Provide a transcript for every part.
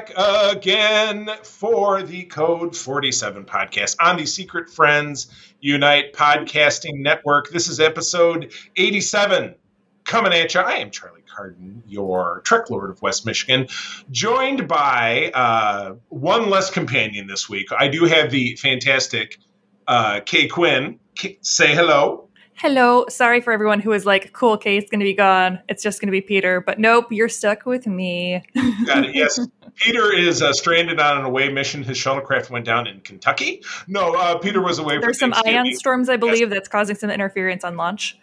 Back again for the Code 47 podcast on the Secret Friends Unite podcasting network. This is episode 87 coming at you. I am Charlie Carden, your Trek Lord of West Michigan, joined by uh, one less companion this week. I do have the fantastic uh, Kay Quinn. Kay, say hello. Hello. Sorry for everyone who was like, cool, Kay's going to be gone. It's just going to be Peter. But nope, you're stuck with me. Got it. Yes. Peter is uh, stranded on an away mission. His shuttlecraft went down in Kentucky. No, uh, Peter was away There's some ion storms, I believe, yes. that's causing some interference on launch.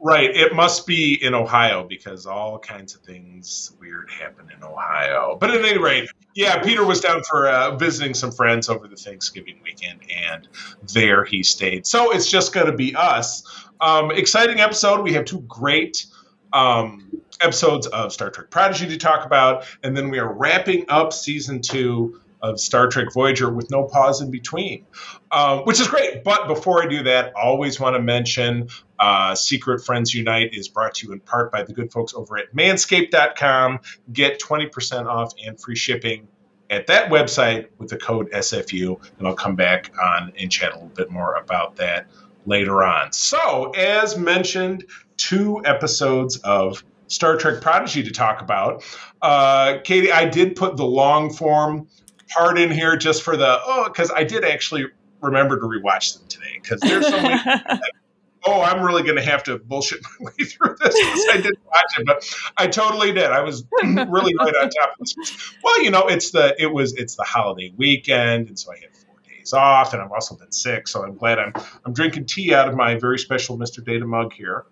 Right. It must be in Ohio because all kinds of things weird happen in Ohio. But at any rate, yeah, Peter was down for uh, visiting some friends over the Thanksgiving weekend, and there he stayed. So it's just going to be us. Um, exciting episode. We have two great um, episodes of Star Trek Prodigy to talk about, and then we are wrapping up season two of Star Trek Voyager with no pause in between, um, which is great. But before I do that, always want to mention uh, Secret Friends Unite is brought to you in part by the good folks over at manscaped.com. Get 20% off and free shipping at that website with the code SFU, and I'll come back on and chat a little bit more about that later on. So, as mentioned, two episodes of Star Trek Prodigy to talk about. Uh, Katie, I did put the long form part in here just for the oh, because I did actually remember to rewatch them today because there's so many. oh, I'm really going to have to bullshit my way through this because I didn't watch it, but I totally did. I was really right on top of this. Well, you know, it's the it was it's the holiday weekend, and so I had four days off, and I've also been sick, so I'm glad I'm I'm drinking tea out of my very special Mr. Data mug here.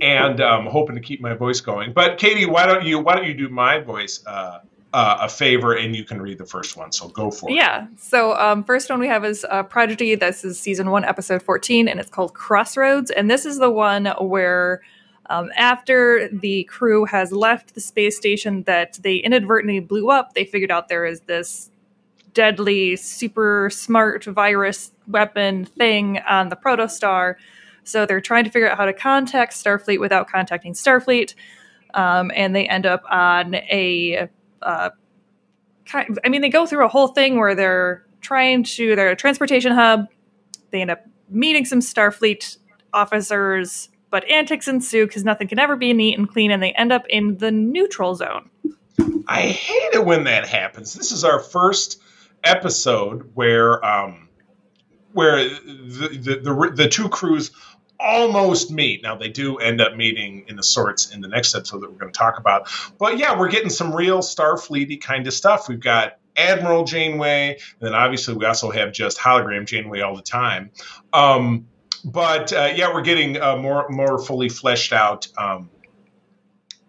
And um, hoping to keep my voice going. But Katie, why don't you why don't you do my voice uh, uh, a favor and you can read the first one? So go for it. Yeah. So um, first one we have is uh, Prodigy. This is season one, episode fourteen, and it's called Crossroads. And this is the one where. Um, after the crew has left the space station that they inadvertently blew up, they figured out there is this deadly, super smart virus weapon thing on the protostar so they're trying to figure out how to contact Starfleet without contacting Starfleet. Um, and they end up on a. Uh, I mean, they go through a whole thing where they're trying to. They're a transportation hub. They end up meeting some Starfleet officers, but antics ensue because nothing can ever be neat and clean, and they end up in the neutral zone. I hate it when that happens. This is our first episode where um, where the, the the, the two crews almost meet. Now they do end up meeting in the sorts in the next episode that we're going to talk about. But yeah, we're getting some real Starfleety kind of stuff. We've got Admiral Janeway, and then obviously we also have just hologram Janeway all the time. Um, but uh, yeah, we're getting uh, more more fully fleshed out. Um,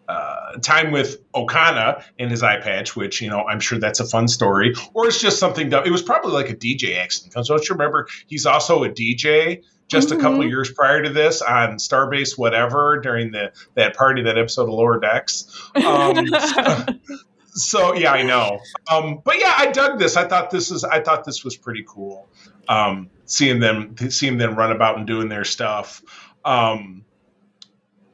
uh, time with Okona and his eye patch, which you know I'm sure that's a fun story, or it's just something. dumb. It was probably like a DJ accident because don't you remember he's also a DJ just mm-hmm. a couple mm-hmm. years prior to this on Starbase whatever during the that party that episode of Lower Decks. Um, so, so, yeah, I know. Um, but yeah, I dug this. I thought this is I thought this was pretty cool. Um, seeing them seeing them run about and doing their stuff. Um,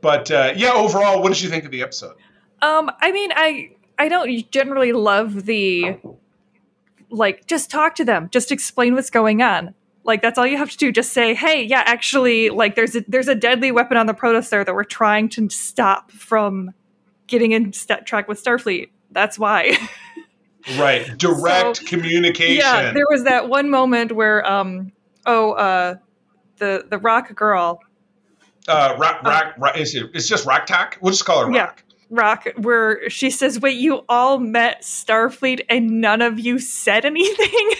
but uh, yeah, overall, what did you think of the episode? Um, I mean, I I don't generally love the like just talk to them, just explain what's going on. Like that's all you have to do. Just say, "Hey, yeah, actually, like there's a there's a deadly weapon on the protostar that we're trying to stop from getting in st- track with Starfleet. That's why." right, direct so, communication. Yeah, there was that one moment where, um, oh, uh, the the rock girl. Uh, rock, uh, rock, rock is it, it's just rock talk. We'll just call her rock. Yeah. Rock, where she says, Wait, you all met Starfleet and none of you said anything?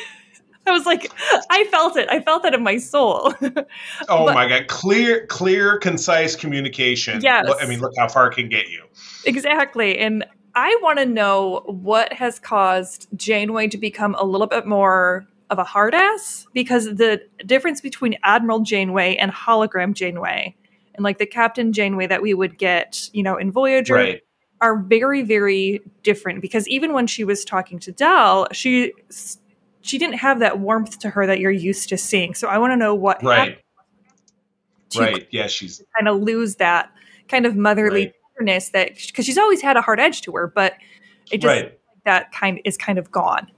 I was like, I felt it. I felt that in my soul. oh but, my god, clear, clear, concise communication. Yes. I mean, look how far it can get you. Exactly, and I want to know what has caused Janeway to become a little bit more of a hard ass because the difference between Admiral Janeway and hologram Janeway and like the Captain Janeway that we would get, you know, in Voyager right. are very, very different because even when she was talking to Dal, she she didn't have that warmth to her that you're used to seeing. So I want to know what right. Right. Yeah, she's kind of lose that kind of motherly right. tenderness that because she's always had a hard edge to her, but it just right. that kind is kind of gone.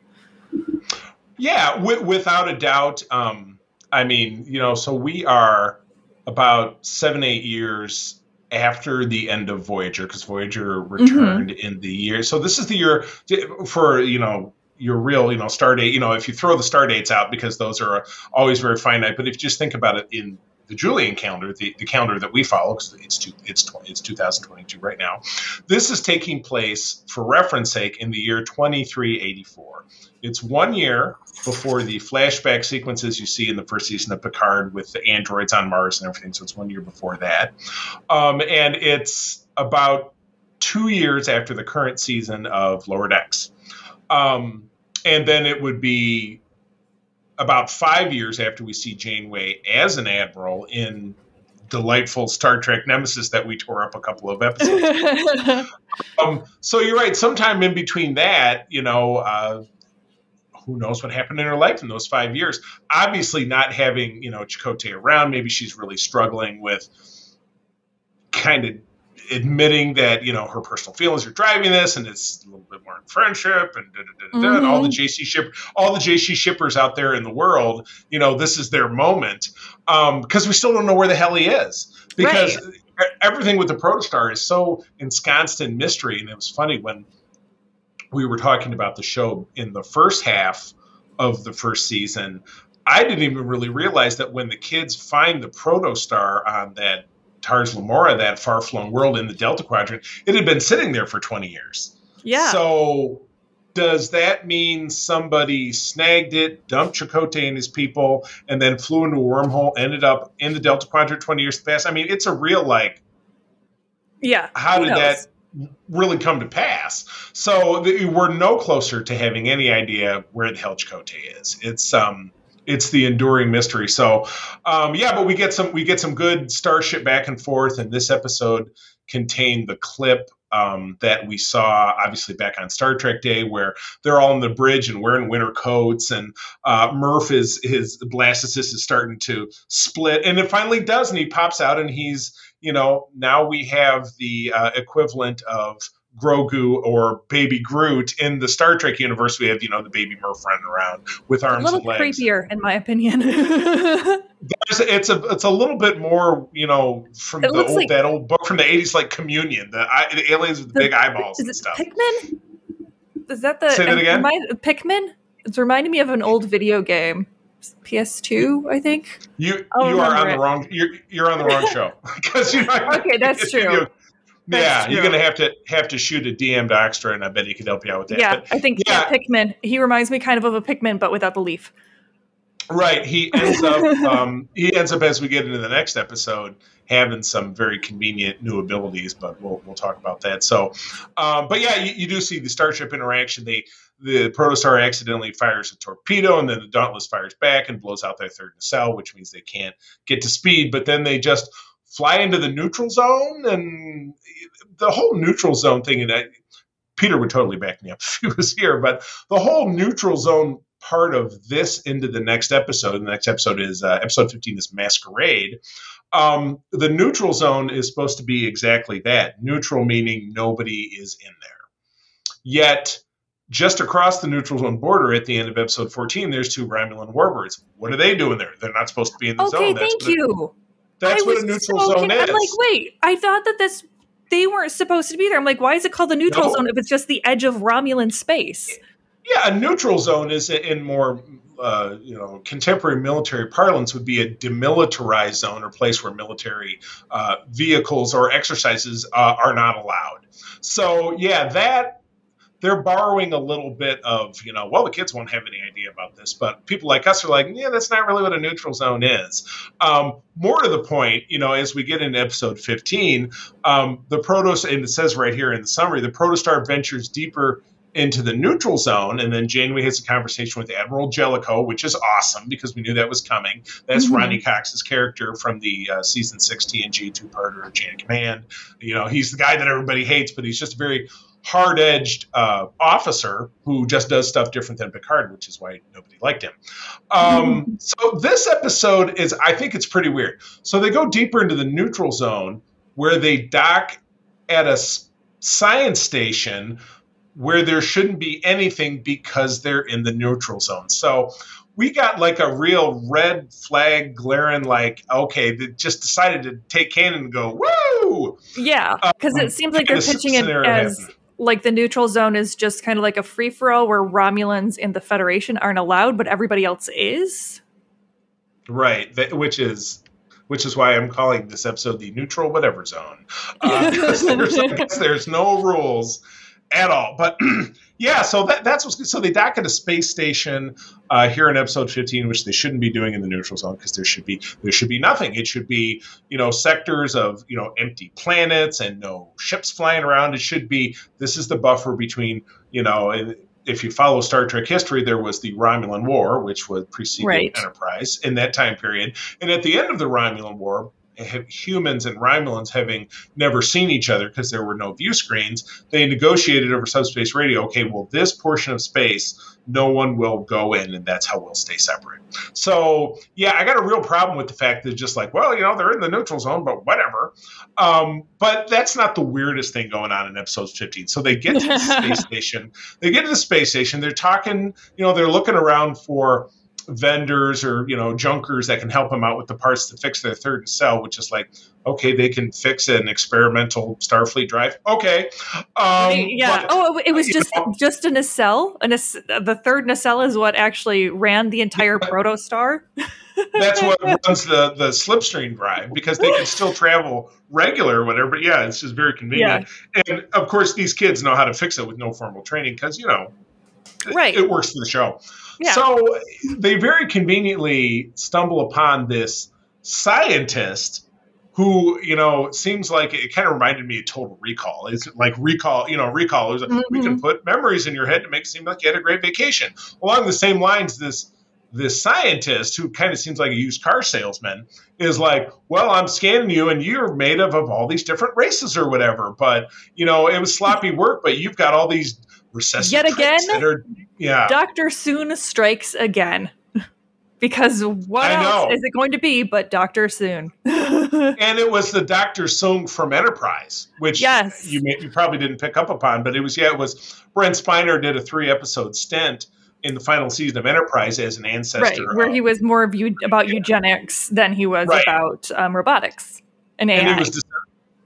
Yeah, w- without a doubt. Um, I mean, you know, so we are about seven, eight years after the end of Voyager, because Voyager returned mm-hmm. in the year. So this is the year for you know your real you know star date. You know, if you throw the star dates out because those are always very finite. But if you just think about it in the Julian calendar, the, the calendar that we follow, because it's two, it's it's 2022 right now. This is taking place, for reference sake, in the year 2384. It's one year before the flashback sequences you see in the first season of Picard with the androids on Mars and everything. So it's one year before that, um, and it's about two years after the current season of Lower Decks. Um, and then it would be about five years after we see Janeway as an admiral in delightful Star Trek Nemesis that we tore up a couple of episodes. um, so you're right. Sometime in between that, you know, uh, who knows what happened in her life in those five years? Obviously, not having you know Chakotay around, maybe she's really struggling with kind of admitting that you know her personal feelings are driving this, and it's a little bit more in friendship and, da, da, da, mm-hmm. and all the mm-hmm. JC ship, all the JC shippers out there in the world, you know, this is their moment because um, we still don't know where the hell he is because right. everything with the protostar is so ensconced in mystery. And it was funny when we were talking about the show in the first half of the first season. I didn't even really realize that when the kids find the protostar on that Tars Lamora, that far flung world in the Delta Quadrant, it had been sitting there for 20 years. Yeah. So does that mean somebody snagged it, dumped Chakotay and his people, and then flew into a wormhole, ended up in the Delta Quadrant 20 years past? I mean, it's a real like. Yeah. How did knows? that really come to pass? So the, we're no closer to having any idea where the hell Chakotay is. It's um it's the enduring mystery. So, um, yeah, but we get some we get some good starship back and forth, and this episode contained the clip um, that we saw obviously back on Star Trek Day, where they're all on the bridge and wearing winter coats, and uh, Murph is his blastocyst is starting to split, and it finally does, and he pops out, and he's you know now we have the uh, equivalent of Grogu or Baby Groot in the Star Trek universe. We have you know the baby Murph running around with arms a little and legs. creepier, in my opinion. it's a it's a little bit more you know from it the old like, that old book from the eighties like Communion, the, the aliens with the, the, big eyeballs and stuff. Pikmin? Is that the say that again? Remind, Pikmin? It's reminding me of an old video game. PS2, I think. You you are on it. the wrong you're you're on the wrong show because you know, okay, that's true. Yeah, you're gonna have to have to shoot a DM Doxtra, and I bet he could help you out with that. Yeah, but, I think yeah, Pikmin. He reminds me kind of of a Pikmin, but without the leaf. Right. He ends up um, he ends up as we get into the next episode having some very convenient new abilities, but we'll we'll talk about that. So, um, but yeah, you, you, do see the starship interaction. They the protostar accidentally fires a torpedo, and then the Dauntless fires back and blows out their third nacelle, which means they can't get to speed. But then they just fly into the neutral zone, and the whole neutral zone thing. And I, Peter would totally back me up if he was here, but the whole neutral zone part of this into the next episode. The next episode is uh, episode 15 is Masquerade. Um, the neutral zone is supposed to be exactly that neutral, meaning nobody is in there. Yet, just across the neutral zone border at the end of episode 14, there's two Romulan warbirds. What are they doing there? They're not supposed to be in the okay, zone. Okay, thank you. That's I what a neutral so zone is. I'm like, wait, I thought that this they weren't supposed to be there. I'm like, why is it called the neutral no. zone if it's just the edge of Romulan space? Yeah, a neutral zone is in more uh, you know contemporary military parlance would be a demilitarized zone or place where military uh, vehicles or exercises uh, are not allowed. So yeah, that they're borrowing a little bit of, you know, well, the kids won't have any idea about this, but people like us are like, yeah, that's not really what a neutral zone is. Um, more to the point, you know, as we get into episode 15, um, the Protos, and it says right here in the summary, the Protostar ventures deeper into the neutral zone, and then Janeway has a conversation with Admiral Jellicoe, which is awesome because we knew that was coming. That's mm-hmm. Ronny Cox's character from the uh, season six TNG two parter Jan Command. You know, he's the guy that everybody hates, but he's just a very hard edged uh, officer who just does stuff different than Picard, which is why nobody liked him. Um, so this episode is, I think, it's pretty weird. So they go deeper into the neutral zone where they dock at a science station where there shouldn't be anything because they're in the neutral zone. So we got like a real red flag glaring, like, okay, they just decided to take canon and go, woo! Yeah, because um, it seems like they're pitching it as happened. Like the neutral zone is just kind of like a free for all where Romulans and the Federation aren't allowed, but everybody else is. Right, which is which is why I'm calling this episode the neutral whatever zone. Uh, there's, there's no rules at all. But yeah, so that, that's what's so they dock at a space station uh, here in episode 15, which they shouldn't be doing in the neutral zone because there should be there should be nothing. It should be you know sectors of you know empty planets and no ships flying around. It should be this is the buffer between you know. If you follow Star Trek history, there was the Romulan War, which was preceding right. Enterprise in that time period. And at the end of the Romulan War, humans and Romulans having never seen each other because there were no view screens, they negotiated over subspace radio. Okay, well, this portion of space no one will go in, and that's how we'll stay separate. So, yeah, I got a real problem with the fact that just like, well, you know, they're in the neutral zone, but whatever. Um, but that's not the weirdest thing going on in episode 15. So they get to the space station. They get to the space station. They're talking, you know, they're looking around for vendors or you know junkers that can help them out with the parts to fix their third nacelle which is like okay they can fix an experimental starfleet drive. Okay um, yeah. but, oh it was just know, just a nacelle a the third nacelle is what actually ran the entire yeah, protostar. That's what runs the the slipstream drive because they can still travel regular or whatever but yeah it's just very convenient. Yeah. and of course these kids know how to fix it with no formal training because you know right. it, it works for the show so they very conveniently stumble upon this scientist who, you know, seems like it kind of reminded me of Total Recall. It's like recall, you know, recall. Like, mm-hmm. We can mm-hmm. put memories in your head to make it seem like you had a great vacation. Along the same lines, this this scientist who kind of seems like a used car salesman is like, well, I'm scanning you and you're made up of all these different races or whatever. But, you know, it was sloppy work, but you've got all these recessive Yet again, are, yeah. Dr. Soong strikes again. because what else is it going to be but Dr. Soong? and it was the Dr. Soong from Enterprise, which yes. you, may, you probably didn't pick up upon, but it was, yeah, it was Brent Spiner did a three episode stint in the final season of Enterprise as an ancestor. Right, where he was more of you, about yeah. eugenics than he was right. about um, robotics and AI. And he was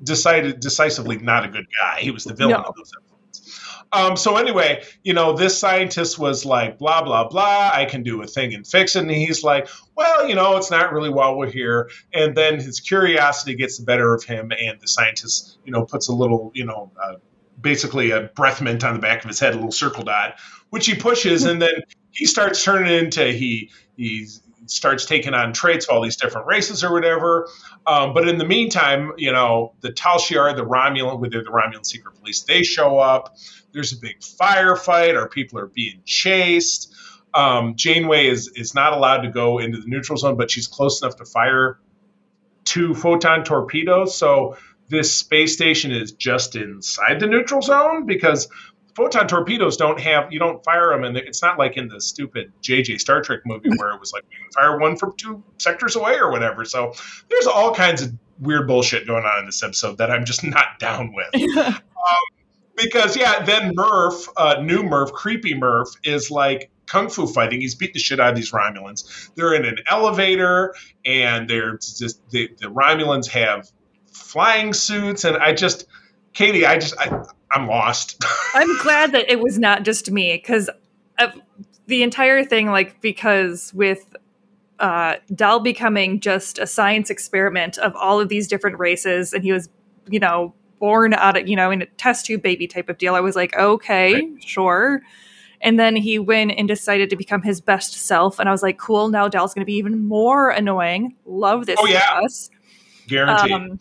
decided decisively not a good guy. He was the villain no. of those episodes. Um, so anyway, you know, this scientist was like, blah, blah, blah, I can do a thing and fix it. And he's like, well, you know, it's not really while we're here. And then his curiosity gets the better of him. And the scientist, you know, puts a little, you know, uh, basically a breath mint on the back of his head, a little circle dot, which he pushes. And then he starts turning into, he, he's, starts taking on traits of all these different races or whatever. Um, but in the meantime, you know, the Tal Shiar, the Romulan, with the Romulan secret police, they show up. There's a big firefight. Our people are being chased. Um, Janeway is is not allowed to go into the neutral zone, but she's close enough to fire two photon torpedoes. So this space station is just inside the neutral zone because photon torpedoes don't have you don't fire them and it's not like in the stupid jj star trek movie where it was like you can fire one from two sectors away or whatever. So there's all kinds of weird bullshit going on in this episode that i'm just not down with. Um, because yeah then murph uh, new murph creepy murph is like kung fu fighting. He's beating the shit out of these romulans. They're in an elevator and they're just the, the romulans have flying suits and i just katie i just I, I'm lost. I'm glad that it was not just me because the entire thing, like, because with uh, Dal becoming just a science experiment of all of these different races, and he was, you know, born out of, you know, in a test tube baby type of deal. I was like, okay, right. sure. And then he went and decided to become his best self. And I was like, cool, now Del's going to be even more annoying. Love this. Oh, yeah. Us. Guaranteed. Um,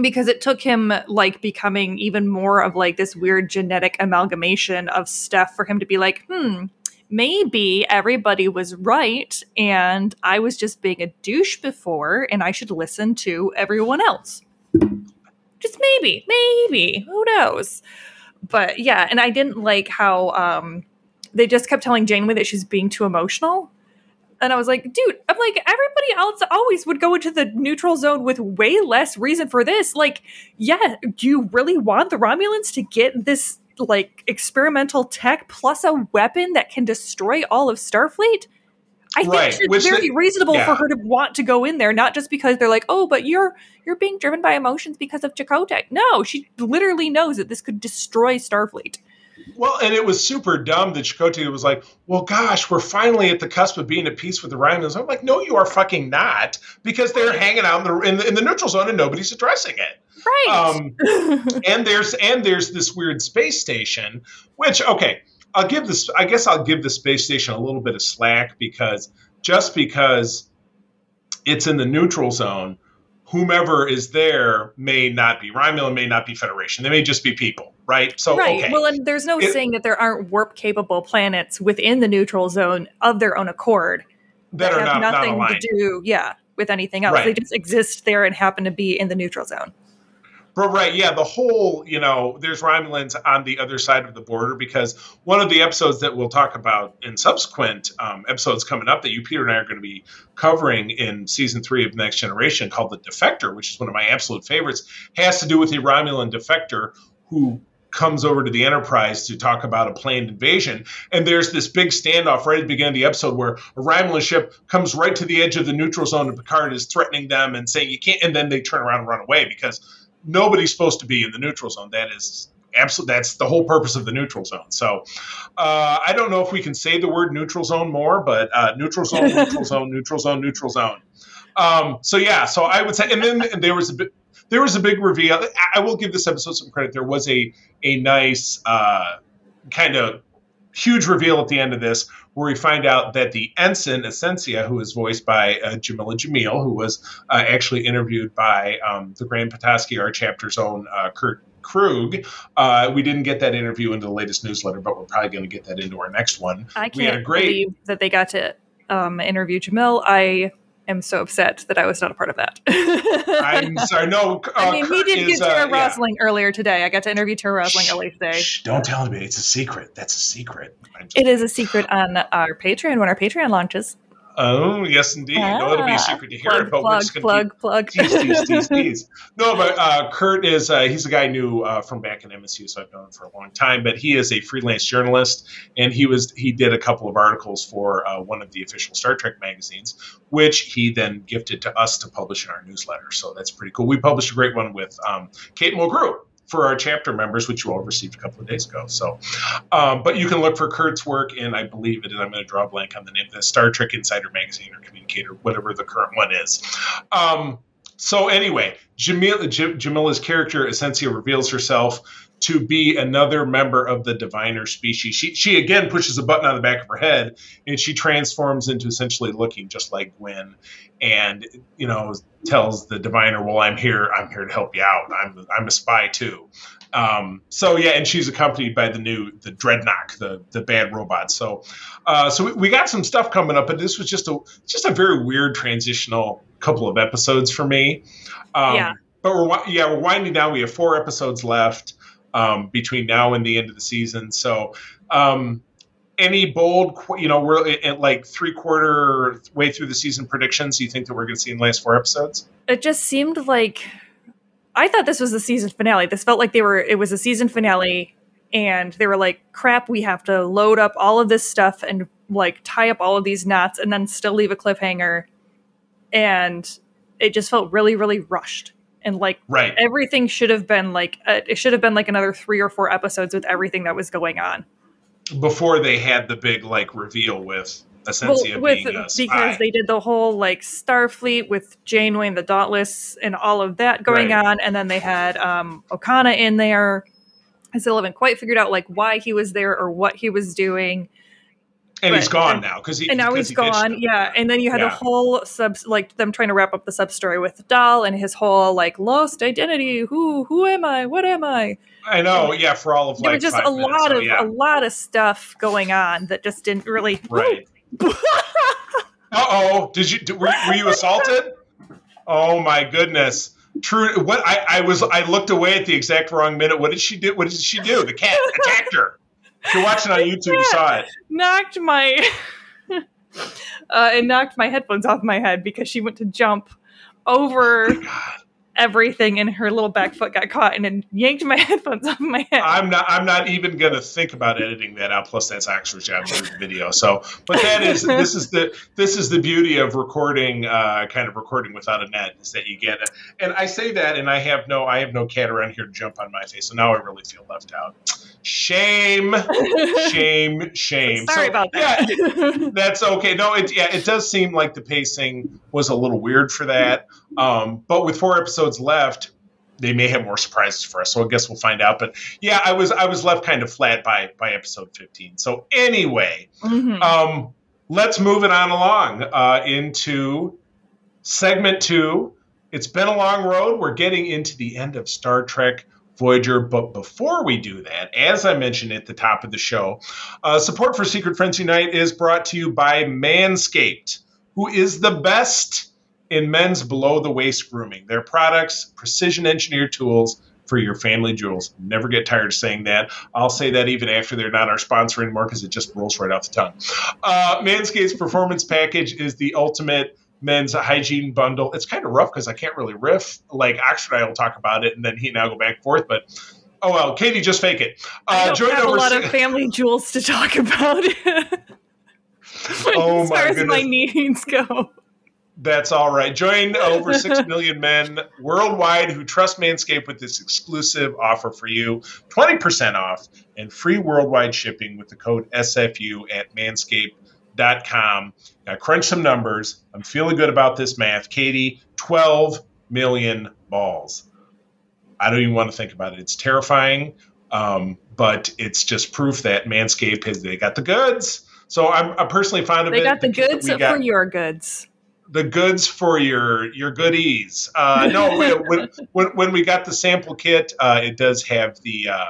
because it took him like becoming even more of like this weird genetic amalgamation of stuff for him to be like, hmm, maybe everybody was right and I was just being a douche before and I should listen to everyone else. Just maybe, maybe, who knows? But yeah, and I didn't like how um they just kept telling Janeway that she's being too emotional. And I was like, dude, I'm like, everybody else always would go into the neutral zone with way less reason for this. Like, yeah, do you really want the Romulans to get this like experimental tech plus a weapon that can destroy all of Starfleet? I think right. it's very the, reasonable yeah. for her to want to go in there, not just because they're like, oh, but you're you're being driven by emotions because of Chakotay. No, she literally knows that this could destroy Starfleet. Well, and it was super dumb that Chakotay was like, "Well, gosh, we're finally at the cusp of being at peace with the Romulans." I'm like, "No, you are fucking not," because they're hanging out in the in the, in the neutral zone and nobody's addressing it. Right. Um, and there's and there's this weird space station, which okay, I'll give this. I guess I'll give the space station a little bit of slack because just because it's in the neutral zone, whomever is there may not be Romulan, may not be Federation. They may just be people, right? So right. Okay. Well, and there's no it, saying that there aren't warp capable planets within the neutral zone of their own accord that, that have not, nothing not to do, yeah, with anything else. Right. They just exist there and happen to be in the neutral zone. But right, yeah, the whole, you know, there's Romulans on the other side of the border because one of the episodes that we'll talk about in subsequent um, episodes coming up that you, Peter, and I are going to be covering in season three of Next Generation called The Defector, which is one of my absolute favorites, has to do with a Romulan defector who comes over to the Enterprise to talk about a planned invasion. And there's this big standoff right at the beginning of the episode where a Romulan ship comes right to the edge of the neutral zone and Picard is threatening them and saying, you can't, and then they turn around and run away because nobody's supposed to be in the neutral zone. That is absolutely that's the whole purpose of the neutral zone. So uh, I don't know if we can say the word neutral zone more, but uh, neutral zone, neutral zone, neutral zone, neutral zone. Um, so yeah, so I would say, and then and there was a bit. There was a big reveal. I will give this episode some credit. There was a a nice uh, kind of huge reveal at the end of this where we find out that the ensign Asencia, who is voiced by uh, Jameela Jamil, who was uh, actually interviewed by um, the Grand Petoskey, our chapter's own uh, Kurt Krug. Uh, we didn't get that interview into the latest newsletter, but we're probably going to get that into our next one. I can't great... believe that they got to um, interview Jamil. I am so upset that I was not a part of that. I'm sorry. No, uh, I mean, we did get Tara uh, Rosling yeah. earlier today. I got to interview Tara Rosling earlier today. Shh, don't tell anybody. It's a secret. That's a secret. It is a secret on our Patreon when our Patreon launches. Oh yes, indeed. Ah, no, it'll be a secret to hear plug, it, but plug, we're just going to plug, keep, plug. Tease, tease, tease, tease. No, but uh, Kurt is uh, he's a guy I knew uh, from back in MSU, so I've known him for a long time. But he is a freelance journalist, and he was he did a couple of articles for uh, one of the official Star Trek magazines, which he then gifted to us to publish in our newsletter. So that's pretty cool. We published a great one with um, Kate Mulgrew for our chapter members, which you all received a couple of days ago. So, um, but you can look for Kurt's work in, I believe it, and I'm going to draw a blank on the name, the Star Trek Insider Magazine or Communicator, whatever the current one is. Um, so anyway, Jameela, J- Jameela's character, Asencia, reveals herself to be another member of the diviner species. She she again pushes a button on the back of her head and she transforms into essentially looking just like Gwen and you know tells the diviner, "Well, I'm here. I'm here to help you out. I'm I'm a spy too." Um, so yeah, and she's accompanied by the new the Dreadnought, the the bad robot. So uh, so we, we got some stuff coming up, but this was just a just a very weird transitional couple of episodes for me. Um, yeah. But we're yeah we're winding down. We have four episodes left um, between now and the end of the season. So, um, any bold, you know, we're at like three quarter way through the season predictions you think that we're going to see in the last four episodes? It just seemed like I thought this was the season finale. This felt like they were, it was a season finale and they were like, crap, we have to load up all of this stuff and like tie up all of these knots and then still leave a cliffhanger. And it just felt really, really rushed and like right. everything should have been like uh, it should have been like another three or four episodes with everything that was going on before they had the big like reveal with Asencia with, being a because spy. they did the whole like Starfleet with Janeway and the Dauntless and all of that going Right. on, and then they had um, Okona in there. I still haven't quite figured out like why he was there or what he was doing, and he's gone And- now because he and now he's he gone. Yeah, and then you had Yeah. the whole sub like them trying to wrap up the sub story with Dal and his whole like lost identity. Who who am I? What am I? I know. Yeah, for all of there like was just a minutes, lot so, of yeah, a lot of stuff going on that just didn't really right. Uh oh! Did you were, were you assaulted? Oh my goodness! True. What I, I was I looked away at the exact wrong minute. What did she do? What did she do? The cat attacked her. If you're watching on YouTube, you saw it. knocked my uh, it knocked my headphones off my head because she went to jump over God, everything and her little back foot got caught and it yanked my headphones off my head. I'm not. I'm not even gonna think about editing that out. Plus, that's for the video. So, but that is this is the this is the beauty of recording, uh, kind of recording without a net, is that you get. it. And I say that, and I have no, I have no cat around here to jump on my face. So now I really feel left out. Shame, shame, shame. Sorry So, about Yeah, that. that's okay. No, it yeah, it does seem like the pacing was a little weird for that. Um, but with four episodes left, they may have more surprises for us. So I guess we'll find out. But yeah, I was I was left kind of flat by by episode fifteen. So anyway, Mhm. um, let's move it on along uh, into segment two. It's been a long road. We're getting into the end of Star Trek Voyager. But before we do that, as I mentioned at the top of the show, uh, support for Secret Friends Unite is brought to you by Manscaped, who is the best in men's below the waist grooming. Their products, precision engineered tools for your family jewels. Never get tired of saying that. I'll say that even after they're not our sponsor anymore because it just rolls right off the tongue. Uh, Manscaped's performance package is the ultimate men's hygiene bundle. It's kind of rough because I can't really riff. Like Oxford and I will talk about it, and then he and I will go back and forth. But oh well, Katie, just fake it. I Uh, don't join have a lot of family jewels to talk about. Oh as my far as my needs go. That's all right. Join over 6 million men worldwide who trust Manscaped with this exclusive offer for you 20% off and free worldwide shipping with the code SFU at manscaped.com. Now, crunch some numbers. I'm feeling good about this math. Katie, 12 million balls. I don't even want to think about it. It's terrifying, um, but it's just proof that Manscaped has they got the goods. So I'm, I'm personally fond of They it. They got the goods got- for your goods. The goods for your your goodies. Uh, no, when, when when we got the sample kit, uh, it does have the uh,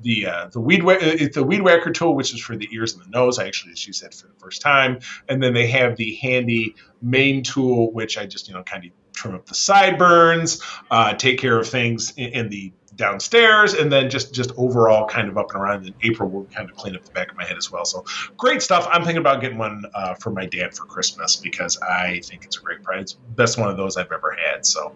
the uh, the weed wha- it's the weed whacker tool, which is for the ears and the nose. I actually just used that for the first time, and then they have the handy main tool, which I just you know kind of trim up the sideburns, uh, take care of things in, in the downstairs, and then just just overall kind of up and around. And April will kind of clean up the back of my head as well. So great stuff. I'm thinking about getting one uh, for my dad for Christmas because I think it's a great price. Best one of those I've ever had. So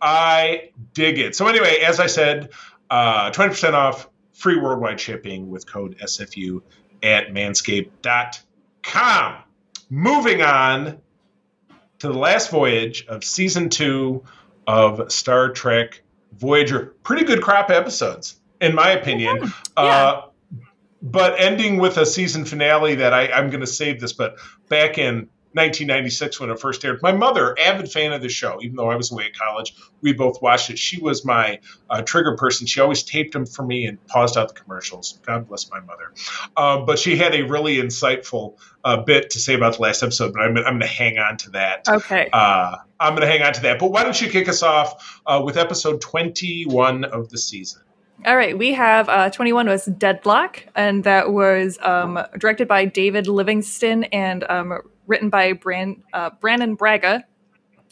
I dig it. So anyway, as I said, uh, 20% off free worldwide shipping with code SFU at manscaped.com. Moving on to the last voyage of season two of Star Trek Voyager. Pretty good crop episodes, in my opinion. Uh, but ending with a season finale that I, I'm going to save this, but back in 1996 when it first aired, my mother, avid fan of the show, even though I was away at college, we both watched it. She was my uh, trigger person. She always taped them for me and paused out the commercials. God bless my mother. Um, but she had a really insightful uh, bit to say about the last episode, but I'm, I'm going to hang on to that. Okay. Uh, I'm going to hang on to that. But why don't you kick us off uh, with episode 21 of the season? All right, we have uh, 21 was Deadlock, and that was um, directed by David Livingston and um, written by Bran- uh, Brannon Braga.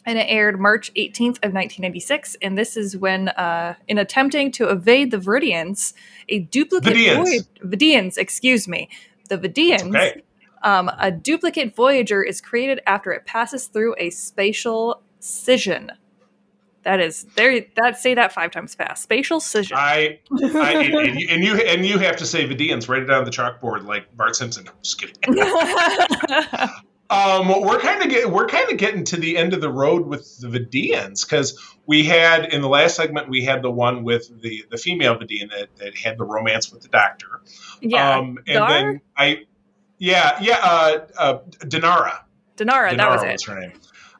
And it aired March 18th of 1996. And this is when, uh, in attempting to evade the Viridians, a duplicate Vidians. voyage- Vidians, excuse me, the Vidians, Okay. um, a duplicate Voyager is created after it passes through a spatial scission. That is there. That say that five times fast. Spatial scission. I, I and, and you, and you and you have to say Vidians, write it down on the chalkboard like Bart Simpson. I'm just kidding. Um, we're kind of get, we're kind of getting to the end of the road with the Vidians because we had in the last segment we had the one with the the female Vidian that, that had the romance with the doctor. yeah. Um, and Dar? then I, Yeah, yeah. Uh, uh, Danara. Danara, Danara that was it. her name.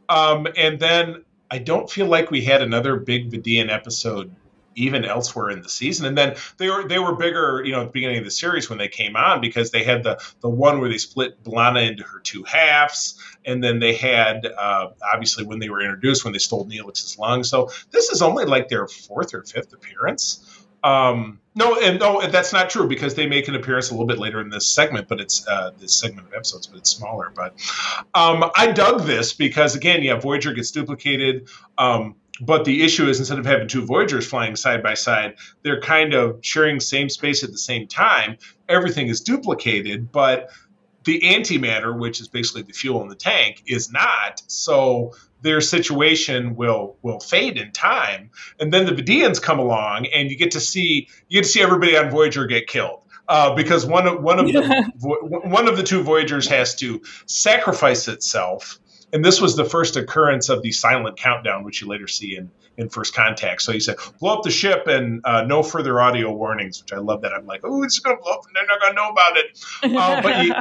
Um, and then I don't feel like we had another big Vidian episode even elsewhere in the season. And then they were they were bigger, you know, at the beginning of the series when they came on because they had the the one where they split B'Elanna into her two halves, and then they had uh, obviously when they were introduced when they stole Neelix's lung. So this is only like their fourth or fifth appearance. Um, no, and no, that's not true because they make an appearance a little bit later in this segment, but it's uh, this segment of episodes, but it's smaller. But um, I dug this because again, yeah, Voyager gets duplicated. Um, but the issue is instead of having two Voyagers flying side by side, they're kind of sharing same space at the same time. Everything is duplicated, but the antimatter, which is basically the fuel in the tank, is not. So their situation will will fade in time, and then the Vidians come along, and you get to see you get to see everybody on Voyager get killed. Uh, because one of one of the one of the two Voyagers has to sacrifice itself, and this was the first occurrence of the silent countdown, which you later see in in First Contact. So he said, "Blow up the ship and uh, no further audio warnings," which I love. That I'm like, "Oh, it's going to blow up, and they're not going to know about it." Uh, but you,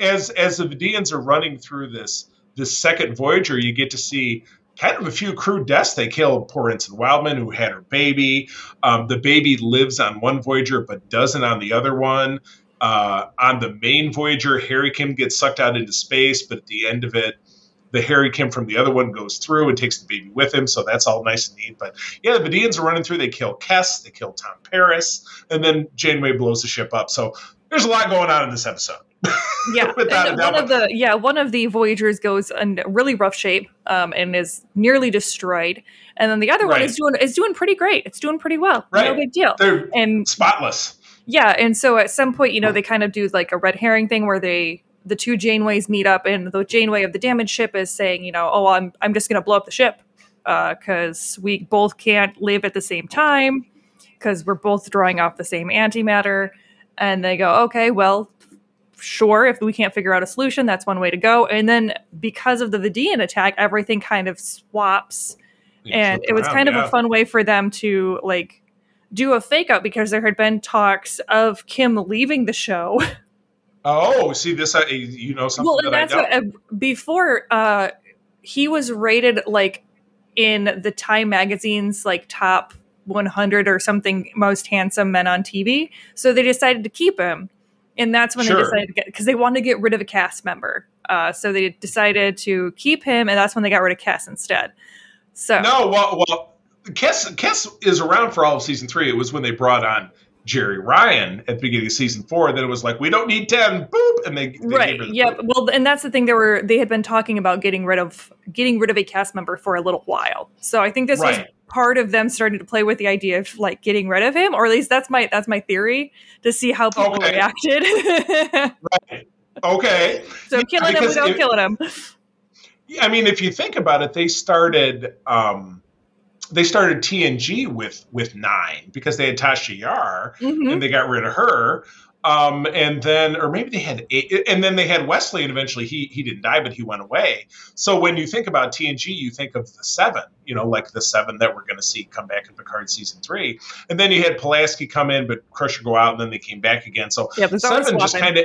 as as the Vidians are running through this this second Voyager, you get to see kind of a few crew deaths. They kill poor Ensign Wildman, who had her baby. Um, the baby lives on one Voyager but doesn't on the other one. Uh, on the main Voyager, Harry Kim gets sucked out into space, but at the end of it, the Harry Kim from the other one goes through and takes the baby with him, so that's all nice and neat. But yeah, the Vidians are running through. They kill Kes, they kill Tom Paris, and then Janeway blows the ship up. So there's a lot going on in this episode. Yeah, and one of the yeah one of the Voyagers goes in really rough shape um, and is nearly destroyed, and then the other Right. one is doing is doing pretty great. It's doing pretty well. Right. No big deal. They're And spotless. yeah, and so at some point, you know, they kind of do like a red herring thing where they the two Janeways meet up, and the Janeway of the damaged ship is saying, you know, oh, I'm I'm just gonna blow up the ship uh, because we both can't live at the same time because we're both drawing off the same antimatter. And they go, okay, well, sure, if we can't figure out a solution, that's one way to go. And then because of the Vidian attack, everything kind of swaps You and it was around, kind of a fun way for them to like do a fake out because there had been talks of Kim leaving the show. Oh, see this? I, you know something well, and that I that's don't. what, uh, before uh, he was rated like in the Time magazine's like top 100 or something most handsome men on TV. So they decided to keep him, and that's when Sure. they decided to get because they wanted to get rid of a cast member. Uh, so they decided to keep him, and that's when they got rid of Kes instead. So No, well, well, Kes Kes is around for all of season three. It was when they brought on Jeri Ryan at the beginning of season four that it was like we don't need ten, boop, and they, they right. gave her the yep. boop. well and that's the thing they were they had been talking about getting rid of getting rid of a cast member for a little while. So i think this was part of them starting to play with the idea of like getting rid of him or at least that's my that's my theory to see how people Okay. reacted. Okay, so Yeah, killing him without it- killing him I mean, if you think about it, they started um, they started TNG with with nine because they had Tasha Yar Mhm. and they got rid of her. Um, and then, or maybe they had eight, and then they had Wesley, and eventually he he didn't die, but he went away. So when you think about TNG, you think of the seven, you know, like the seven that we're going to see come back in Picard season three. And then you had Pulaski come in, but Crusher go out, and then they came back again. So yeah seven just kind of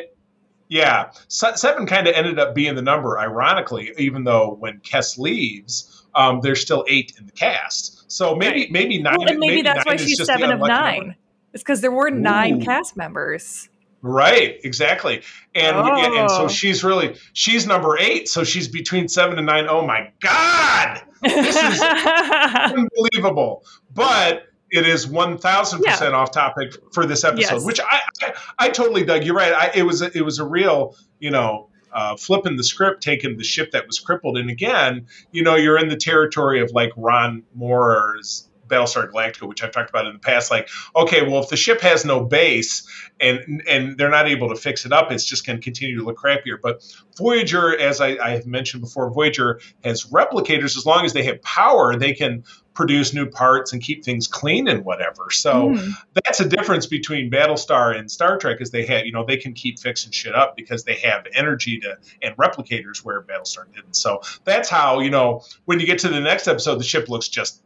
yeah seven kind of ended up being the number ironically even though when Kes leaves um, there's still eight in the cast so maybe Right. maybe nine well, and maybe, that's nine why she's seven of nine number. it's because there were nine Ooh. cast members right exactly and and, and so Oh. she's really she's number eight so she's between seven and nine oh my god This is- unbelievable but it is 1000% off topic for this episode Yes. which I, I i totally dug you're right I, it was a, it was a real you know uh, flipping the script taking the ship that was crippled. And again you know you're in the territory of like ron moore's Battlestar Galactica, which I've talked about in the past, like, okay, well, if the ship has no base and and they're not able to fix it up, it's just going to continue to look crappier. But Voyager, as I, I have mentioned before, Voyager has replicators. As long as they have power, they can produce new parts and keep things clean and whatever. So Mhm. that's a difference between Battlestar and Star Trek is they have, you know, they can keep fixing shit up because they have energy to and replicators where Battlestar didn't. So that's how, you know, when you get to the next episode, the ship looks just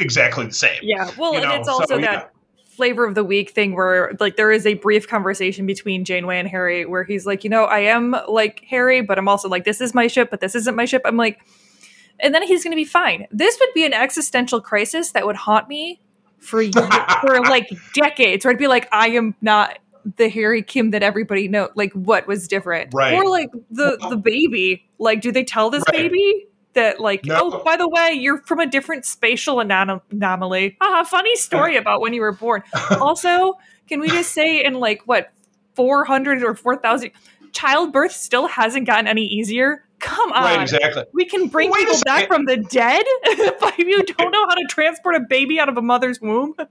exactly the same. yeah well You and know, it's also so, that yeah. flavor of the week thing where like there is a brief conversation between Janeway and Harry where he's like, you know, I am like Harry, but I'm also like, this is my ship, but this isn't my ship. I'm like, and then he's going to be fine. This would be an existential crisis that would haunt me for for like decades. Where I'd be like, I am not the Harry Kim that everybody know. Like, what was different? Right. Or like the the baby. Like, do they tell this Right. baby? That like No. oh by the way you're from a different spatial anom- anomaly. Ah, funny story about when you were born. also, can we just say in like what 400 or 4000 childbirth still hasn't gotten any easier? Come on. right, exactly. We can bring Wait people back from the dead, but you don't know how to transport a baby out of a mother's womb.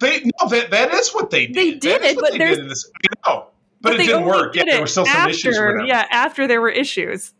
They no, that that is what they did. They did it, but they there's- did this. I know, but, it didn't work. Yeah, there were still some after, issues. Yeah, after there were issues.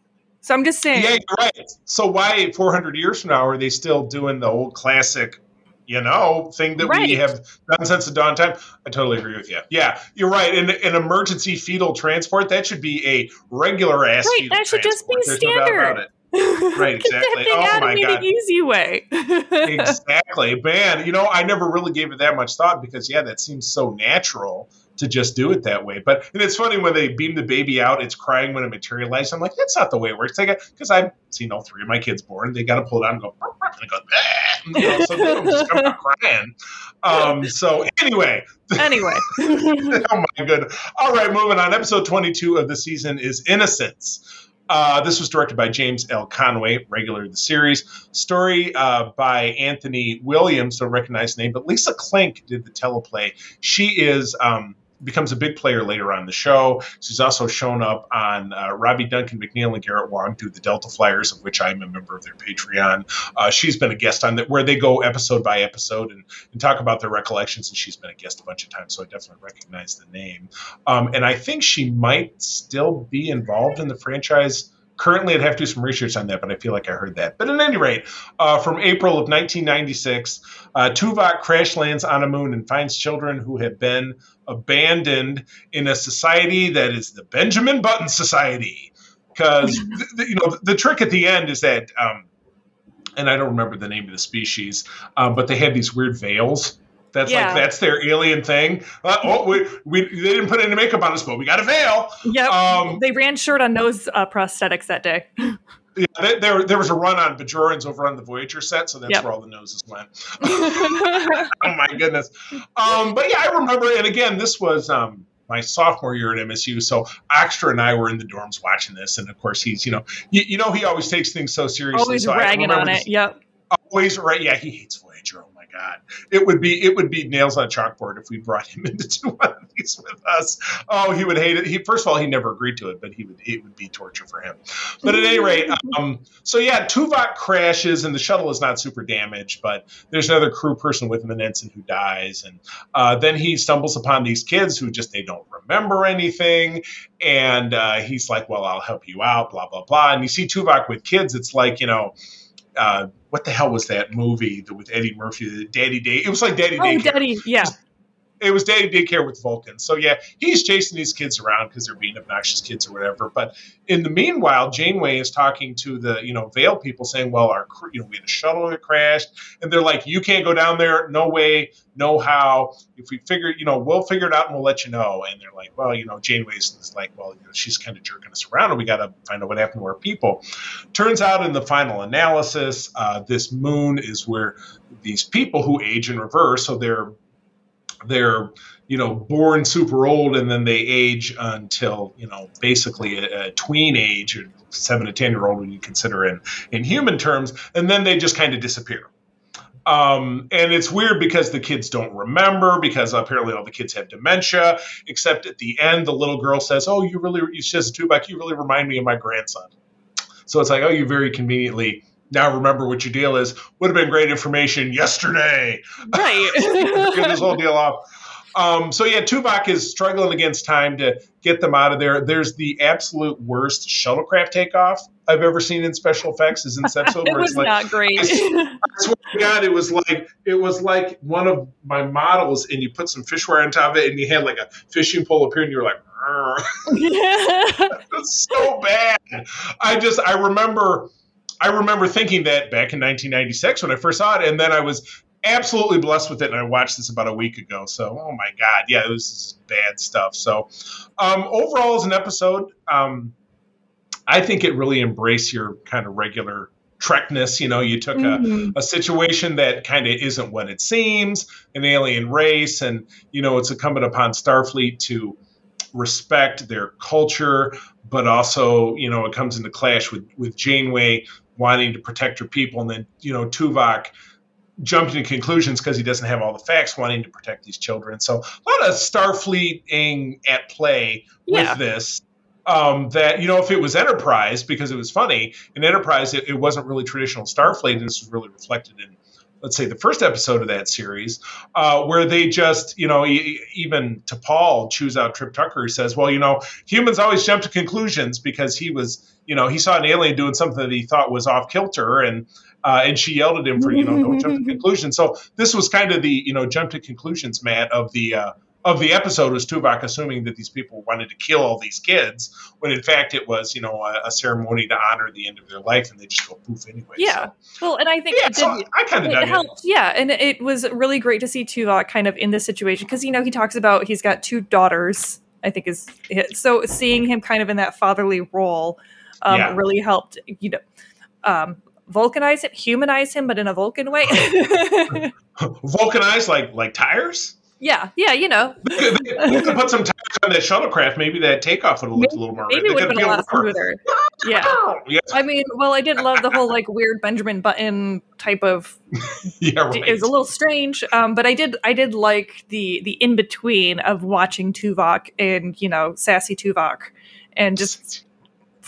So I'm just saying. Yeah, you're right. So why 400 years from now are they still doing the old classic, you know, thing that we have done since the dawn time? I totally agree with you. Yeah, you're right. An, an emergency fetal transport that should be a regular ass. Right, that should just be transport. There's no doubt standard. about it. Right, exactly. Oh my God. easy way. exactly, man. You know, I never really gave it that much thought because yeah, that seems so natural to just do it that way. But and it's funny when they beam the baby out, it's crying when it materializes. I'm like, that's not the way it works. Because I've seen all three of my kids born. They got to pull it out and go, "Burp, burp," and it goes, "Ah," you know, so they just come out crying. Um, so anyway, anyway, oh my goodness. All right, moving on. Episode 22 of the season is Innocence. Uh, this was directed by James L. Conway, regular of the series. Story uh, by Anthony Williams, don't recognize the name, but Lisa Klink did the teleplay. She is um, becomes a big player later on in the show. She's also shown up on uh, Robbie Duncan McNeill and Garrett Wong do the Delta Flyers, of which I'm a member of their Patreon. Uh, she's been a guest on that, where they go episode by episode and, and talk about their recollections. And she's been a guest a bunch of times, so I definitely recognize the name. Um, and I think she might still be involved in the franchise. Currently, I'd have to do some research on that, but I feel like I heard that. But at any rate, uh, from April of 1996, uh, Tuvok crash lands on a moon and finds children who have been abandoned in a society that is the Benjamin Button Society. Because you know the, trick at the end is that, um, and I don't remember the name of the species, um, but they had these weird veils. That's Yeah. like that's their alien thing. Uh, oh, we, we they didn't put any makeup on us, but we got a veil. yep. Um, they ran short on nose uh, prosthetics that day. Yeah, there, there, there was a run on Bajorans over on the Voyager set, so that's Yep. where all the noses went. oh my goodness. Um, but yeah, I remember, and again, this was um, my sophomore year at MSU, so Oxtra and I were in the dorms watching this, and of course he's, you know, you, you know, he always takes things so seriously. Always so ragging on this- it. Yep. Always right? Yeah, he hates god, it would be it would be nails on a chalkboard if we brought him in to do one of these with us. Oh, he would hate it. He first of all, he never agreed to it, but he would it would be torture for him. But at any rate, um, so yeah, Tuvok crashes and the shuttle is not super damaged, but there's another crew person with him, an ensign, who dies, and uh, then he stumbles upon these kids who just they don't remember anything, and uh, he's like, "Well, I'll help you out," blah blah blah. And you see Tuvok with kids, it's like you know. Uh, what the hell was that movie with Eddie Murphy, Daddy Day? It was like Daddy Day. Oh, Daycare Daddy. Yeah. It was day daycare with Vulcan. So yeah, he's chasing these kids around because they're being obnoxious kids or whatever. But in the meanwhile, Janeway is talking to the you know Veil people, saying, "Well, our you know we had a shuttle that crashed," and they're like, "You can't go down there. No way. No how. If we figure, you know, we'll figure it out and we'll let you know." And they're like, "Well, you know, Janeway's is like, well, you know, she's kind of jerking us around, and we got to find out what happened to our people." Turns out, in the final analysis, uh, this moon is where these people who age in reverse, so they're they're you know born super old and then they age until you know basically a, a tween age or seven to ten year old when you consider in in human terms and then they just kind of disappear. Um, and it's weird because the kids don't remember because apparently all the kids have dementia except at the end the little girl says oh you really she says Tuvok you really remind me of my grandson. So it's like oh you very conveniently now remember what your deal is would have been great information yesterday Right. get this whole deal off. Um, so yeah, Tuvok is struggling against time to get them out of there. There's the absolute worst shuttlecraft takeoff I've ever seen in special effects is in episode it was like not great. I swear to God, it was like it was like one of my models, and you put some fishware on top of it, and you had like a fishing pole up here, and you were like, it's so bad. I just I remember I remember thinking that back in 1996 when I first saw it, and then I was absolutely blessed with it, and I watched this about a week ago. So, oh my god, yeah, it was bad stuff. So, um, overall, as an episode, um, I think it really embraced your kind of regular Trekness. You know, you took mm-hmm. a, a situation that kind of isn't what it seems, an alien race, and you know, it's incumbent upon Starfleet to respect their culture, but also, you know, it comes into clash with with Janeway wanting to protect your people, and then you know, Tuvok jumping to conclusions because he doesn't have all the facts, wanting to protect these children. So a lot of Starfleeting at play with yeah. this. Um, that you know, if it was Enterprise, because it was funny in Enterprise, it, it wasn't really traditional Starfleet, and this was really reflected in let's say the first episode of that series, uh, where they just, you know, e- even T'Pol, chews out Trip Tucker, who says, well, you know, humans always jump to conclusions because he was, you know, he saw an alien doing something that he thought was off kilter, and uh, and she yelled at him for, you know, don't jump to conclusions. So this was kind of the, you know, jump to conclusions, mat, of the uh, of the episode was Tuvok assuming that these people wanted to kill all these kids, when in fact it was, you know, a, a ceremony to honor the end of their life, and they just go poof anyway. Yeah. So. Well, and I think yeah, it so I kind of it helped. It. Yeah, and it was really great to see Tuvok kind of in this situation because you know he talks about he's got two daughters. I think is so seeing him kind of in that fatherly role um, yeah. really helped. You know. Um, vulcanize him, humanize him, but in a Vulcan way. vulcanize like like tires? Yeah, yeah, you know. they, they, could put some tires on that shuttlecraft. Maybe that takeoff would have looked maybe, a little more. Maybe it would have been a lot smoother. Yeah. yeah. I mean, well, I didn't love the whole like weird Benjamin Button type of. yeah, right. It was a little strange, um, but I did I did like the the in between of watching Tuvok and you know sassy Tuvok, and just.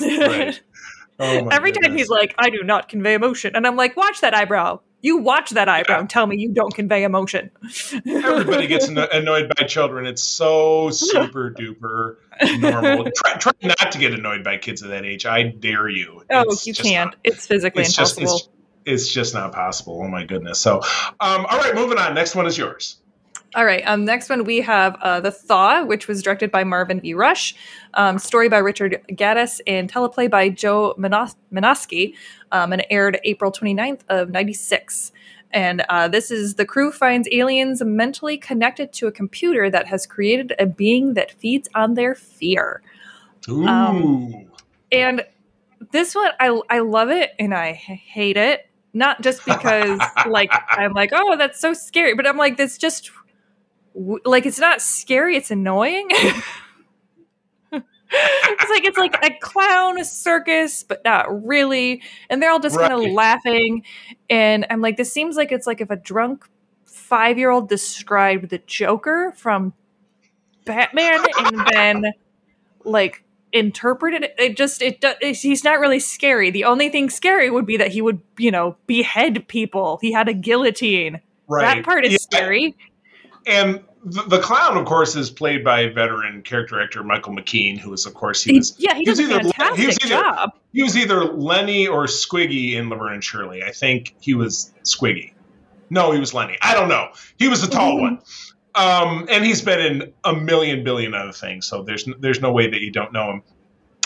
Right. Oh Every goodness. time he's like, I do not convey emotion. And I'm like, watch that eyebrow. You watch that eyebrow yeah. and tell me you don't convey emotion. Everybody gets annoyed by children. It's so super duper normal. try, try, not to get annoyed by kids of that age. I dare you. Oh, it's you can't. Not, it's physically it's impossible. Just, it's, it's, just not possible. Oh my goodness. So, um, all right, moving on. Next one is yours. All right. Um, next one we have uh, The Thaw, which was directed by Marvin V. Rush, um, story by Richard Gadas, and teleplay by Joe Minos- um, and aired April 29th of 96. And uh, this is the crew finds aliens mentally connected to a computer that has created a being that feeds on their fear. Ooh. Um, and this one, I, I love it and I hate it. Not just because, like, I'm like, oh, that's so scary, but I'm like, this just like it's not scary it's annoying. It's like it's like a clown circus but not really. And they're all just right. kind of laughing. And i'm like this seems like it's like if a drunk five year old described the joker from batman and then like interpreted it, it just it, it he's not really scary. The only thing scary would be that he would you know behead people. He had a guillotine. Right. that part is yeah. scary and the, the, clown, of course, is played by veteran character actor Michael McKean, who is, of course, he was. yeah, he, does a fantastic he was either, job. He was either Lenny or Squiggy in Laverne and Shirley. I think he was Squiggy. No, he was Lenny. I don't know. He was the tall mm-hmm. one. Um, and he's been in a million billion other things, so there's there's no way that you don't know him.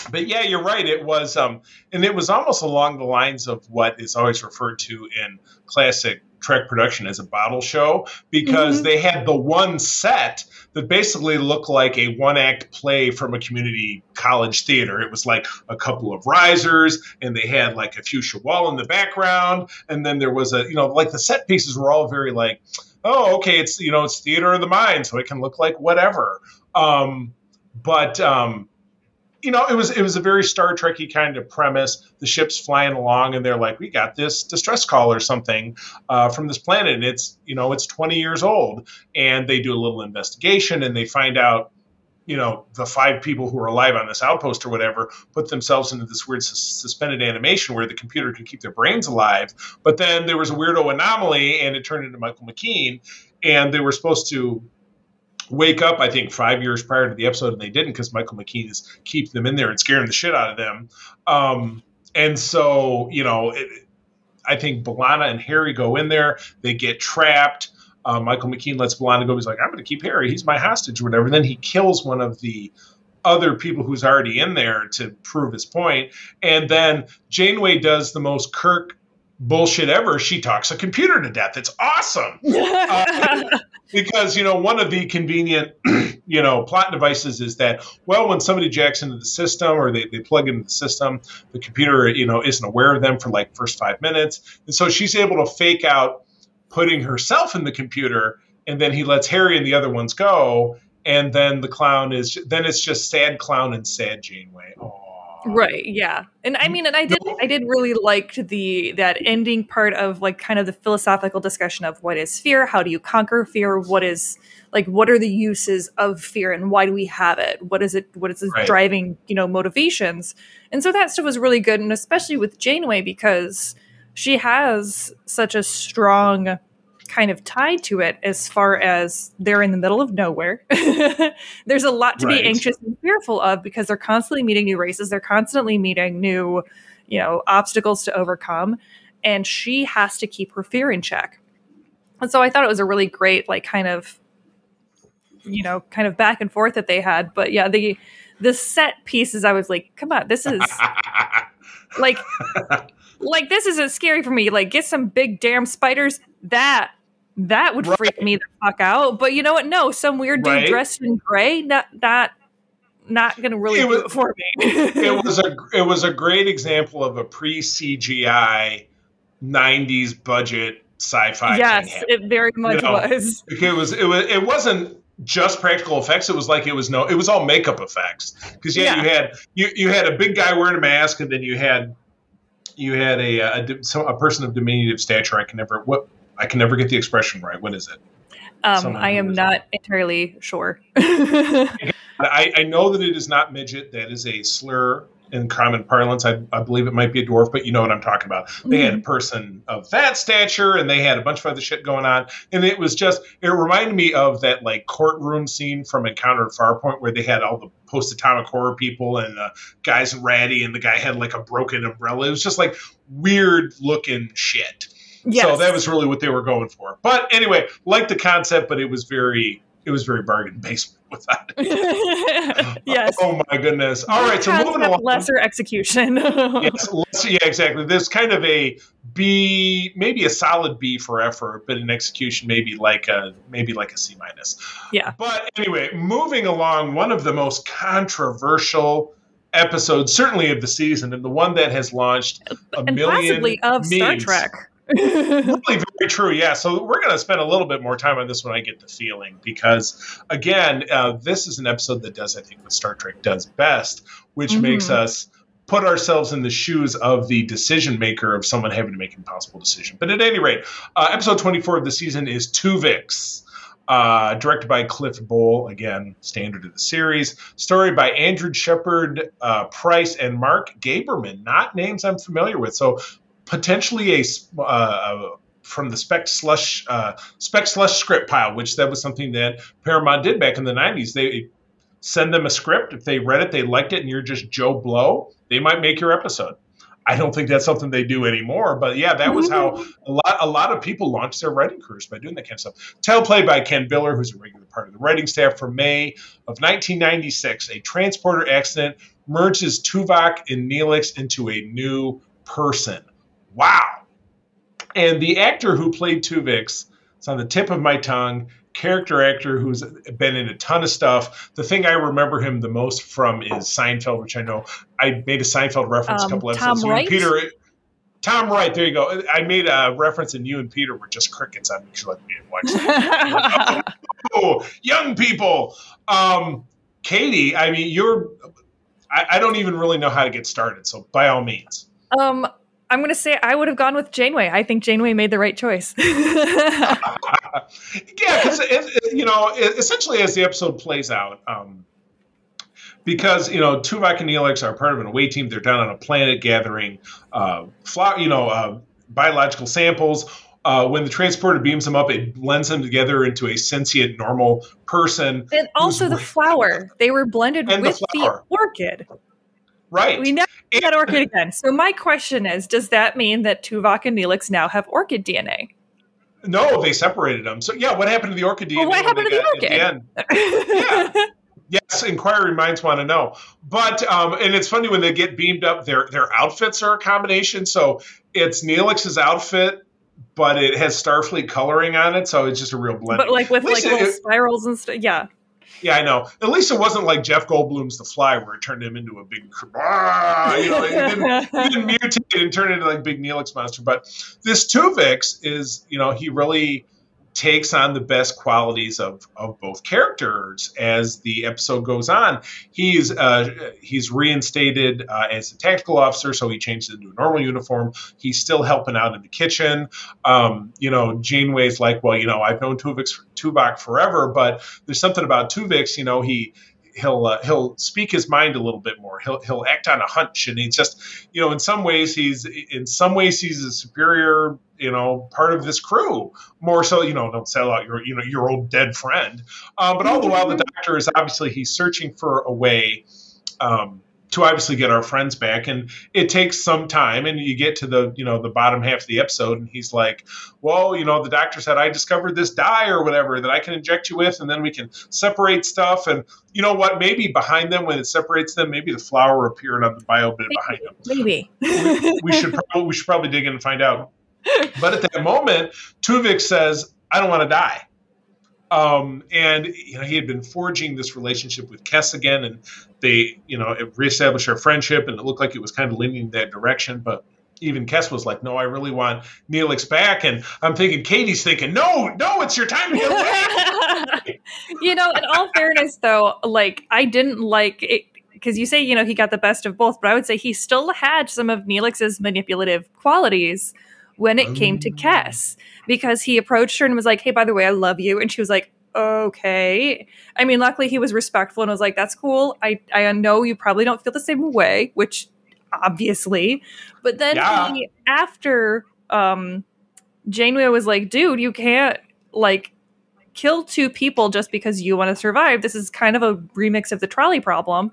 But yeah, you're right. It was, um, and it was almost along the lines of what is always referred to in classic Trek production as a bottle show because mm-hmm. they had the one set that basically looked like a one act play from a community college theater. It was like a couple of risers and they had like a fuchsia wall in the background. And then there was a, you know, like the set pieces were all very like, oh, okay, it's, you know, it's theater of the mind, so it can look like whatever. Um, but, um, you know, it was it was a very Star Trekky kind of premise. The ship's flying along, and they're like, "We got this distress call or something uh, from this planet, and it's you know it's 20 years old." And they do a little investigation, and they find out, you know, the five people who are alive on this outpost or whatever put themselves into this weird suspended animation where the computer can keep their brains alive. But then there was a weirdo anomaly, and it turned into Michael McKean, and they were supposed to wake up, I think, five years prior to the episode, and they didn't because Michael McKean is keeping them in there and scaring the shit out of them. Um, and so, you know, it, I think B'Elanna and Harry go in there, they get trapped. Uh, Michael McKean lets B'Elanna go. He's like, I'm going to keep Harry. He's my hostage or whatever. And then he kills one of the other people who's already in there to prove his point. And then Janeway does the most Kirk bullshit ever, she talks a computer to death. It's awesome. Uh, because, you know, one of the convenient, you know, plot devices is that, well, when somebody jacks into the system or they, they plug into the system, the computer, you know, isn't aware of them for like first five minutes. And so she's able to fake out putting herself in the computer and then he lets Harry and the other ones go. And then the clown is, then it's just sad clown and sad Janeway. Oh right yeah and i mm. mean and i did i did really like the that ending part of like kind of the philosophical discussion of what is fear how do you conquer fear what is like what are the uses of fear and why do we have it what is it what is its right. driving you know motivations and so that stuff was really good and especially with janeway because she has such a strong kind of tied to it as far as they're in the middle of nowhere. There's a lot to right. be anxious and fearful of because they're constantly meeting new races, they're constantly meeting new, you know, obstacles to overcome, and she has to keep her fear in check. And so I thought it was a really great like kind of you know, kind of back and forth that they had, but yeah, the the set pieces I was like, come on, this is like like this isn't scary for me. Like get some big damn spiders. That that would right. freak me the fuck out. But you know what? No, some weird dude right. dressed in gray. Not not not going to really it was, do it for me. it was a it was a great example of a pre CGI '90s budget sci-fi. Yes, it very much you know, was. It was it was it wasn't just practical effects. It was like it was no, it was all makeup effects because yeah, yeah, you had you you had a big guy wearing a mask, and then you had you had a a, a, a person of diminutive stature. I can never what I can never get the expression right. What is it? Um, I am not it. entirely sure. I, I, know that it is not midget. That is a slur in common parlance. I, I, believe it might be a dwarf, but you know what I'm talking about. They mm-hmm. had a mm-hmm. person of that stature, and they had a bunch of other shit going on, and it was just. It reminded me of that like courtroom scene from Encounter at Farpoint, where they had all the post-atomic horror people and the guys in ratty, and the guy had like a broken umbrella. It was just like weird looking shit. Yes. So that was really what they were going for. But anyway, like the concept, but it was very it was very bargain basement with that. yes. Oh my goodness. All right, so moving along. Lesser execution. yes, yeah, exactly. There's kind of a B, maybe a solid B for effort, but in execution, maybe like a maybe like a C minus. Yeah. But anyway, moving along, one of the most controversial episodes, certainly of the season, and the one that has launched a and million possibly of memes. Star Trek really very true. Yeah. So we're going to spend a little bit more time on this when I get the feeling, because again, uh, this is an episode that does, I think, what Star Trek does best, which mm-hmm. makes us put ourselves in the shoes of the decision maker of someone having to make an impossible decision. But at any rate, uh, episode 24 of the season is Tuvix. Uh, directed by Cliff Bole, again, standard of the series. Story by Andrew Shepard uh, Price and Mark Gaberman, not names I'm familiar with. So potentially a uh, from the spec slush uh, spec slush script pile, which that was something that Paramount did back in the '90s. They send them a script if they read it, they liked it, and you're just Joe Blow. They might make your episode. I don't think that's something they do anymore, but yeah, that was how mm-hmm. a lot a lot of people launched their writing careers by doing that kind of stuff. Teleplay by Ken Biller, who's a regular part of the writing staff from May of 1996. A transporter accident merges Tuvok and Neelix into a new person wow. And the actor who played Tuvix, it's on the tip of my tongue, character actor who's been in a ton of stuff. The thing I remember him the most from is Seinfeld, which I know I made a Seinfeld reference um, a couple episodes. Tom Wright? Peter, Tom Wright, there you go. I made a reference, and you and Peter were just crickets on me because you let me watch. oh, young people. Um, Katie, I mean, you're. I, I don't even really know how to get started, so by all means. Um, I'm going to say I would have gone with Janeway. I think Janeway made the right choice. yeah, because you know, essentially as the episode plays out, um, because you know, Tuvok and Neelix are part of an away team. They're down on a planet gathering, uh, flower, you know, uh, biological samples. Uh, when the transporter beams them up, it blends them together into a sentient, normal person. And also the flower. They were blended with the, the orchid. Right. We never had orchid again. So my question is, does that mean that Tuvok and Neelix now have orchid DNA? No, they separated them. So yeah, what happened to the orchid DNA? Well, what happened to the orchid? The yeah. Yes, inquiry minds want to know. But um, and it's funny when they get beamed up, their their outfits are a combination. So it's Neelix's outfit, but it has Starfleet coloring on it, so it's just a real blend. But like with like little it, spirals and stuff. Yeah. Yeah, I know. At least it wasn't like Jeff Goldblum's The Fly, where it turned him into a big, ah, you know, he didn't, he didn't mutate and turn into like big Neelix monster. But this Tuvix is, you know, he really takes on the best qualities of, of both characters as the episode goes on. He's uh, he's reinstated uh, as a tactical officer, so he changes into a normal uniform. He's still helping out in the kitchen. Um, you know, Janeway's like, well, you know, I've known Tuvix, Tuvok forever, but there's something about Tuvix. You know, he he'll uh, he'll speak his mind a little bit more. He'll he'll act on a hunch, and he's just you know in some ways he's in some ways he's a superior you know part of this crew more so you know don't sell out your you know your old dead friend. Um, but all the while the doctor is obviously he's searching for a way. Um, to obviously get our friends back. And it takes some time and you get to the you know the bottom half of the episode and he's like well you know the doctor said i discovered this dye or whatever that i can inject you with and then we can separate stuff. And you know what? Maybe behind them when it separates them maybe the flower appeared on the bio bit behind them. Maybe. We, we should probably we should probably dig in and find out. But at that moment tuvix says i don't want to die um, and you know he had been forging this relationship with Kes again, and they you know reestablished their friendship, and it looked like it was kind of leaning that direction. But even Kes was like, "No, I really want Neelix back," and I'm thinking Katie's thinking, "No, no, it's your time to get back." you know, in all fairness, though, like I didn't like it because you say you know he got the best of both, but I would say he still had some of Neelix's manipulative qualities when it came to Kes because he approached her and was like, "Hey, by the way, I love you," and she was like, "Okay." I mean, luckily he was respectful and was like, "That's cool. I I know you probably don't feel the same way," which obviously, but then yeah. he, after um, Janeway was like, "Dude, you can't like." kill two people just because you want to survive. This is kind of a remix of the trolley problem.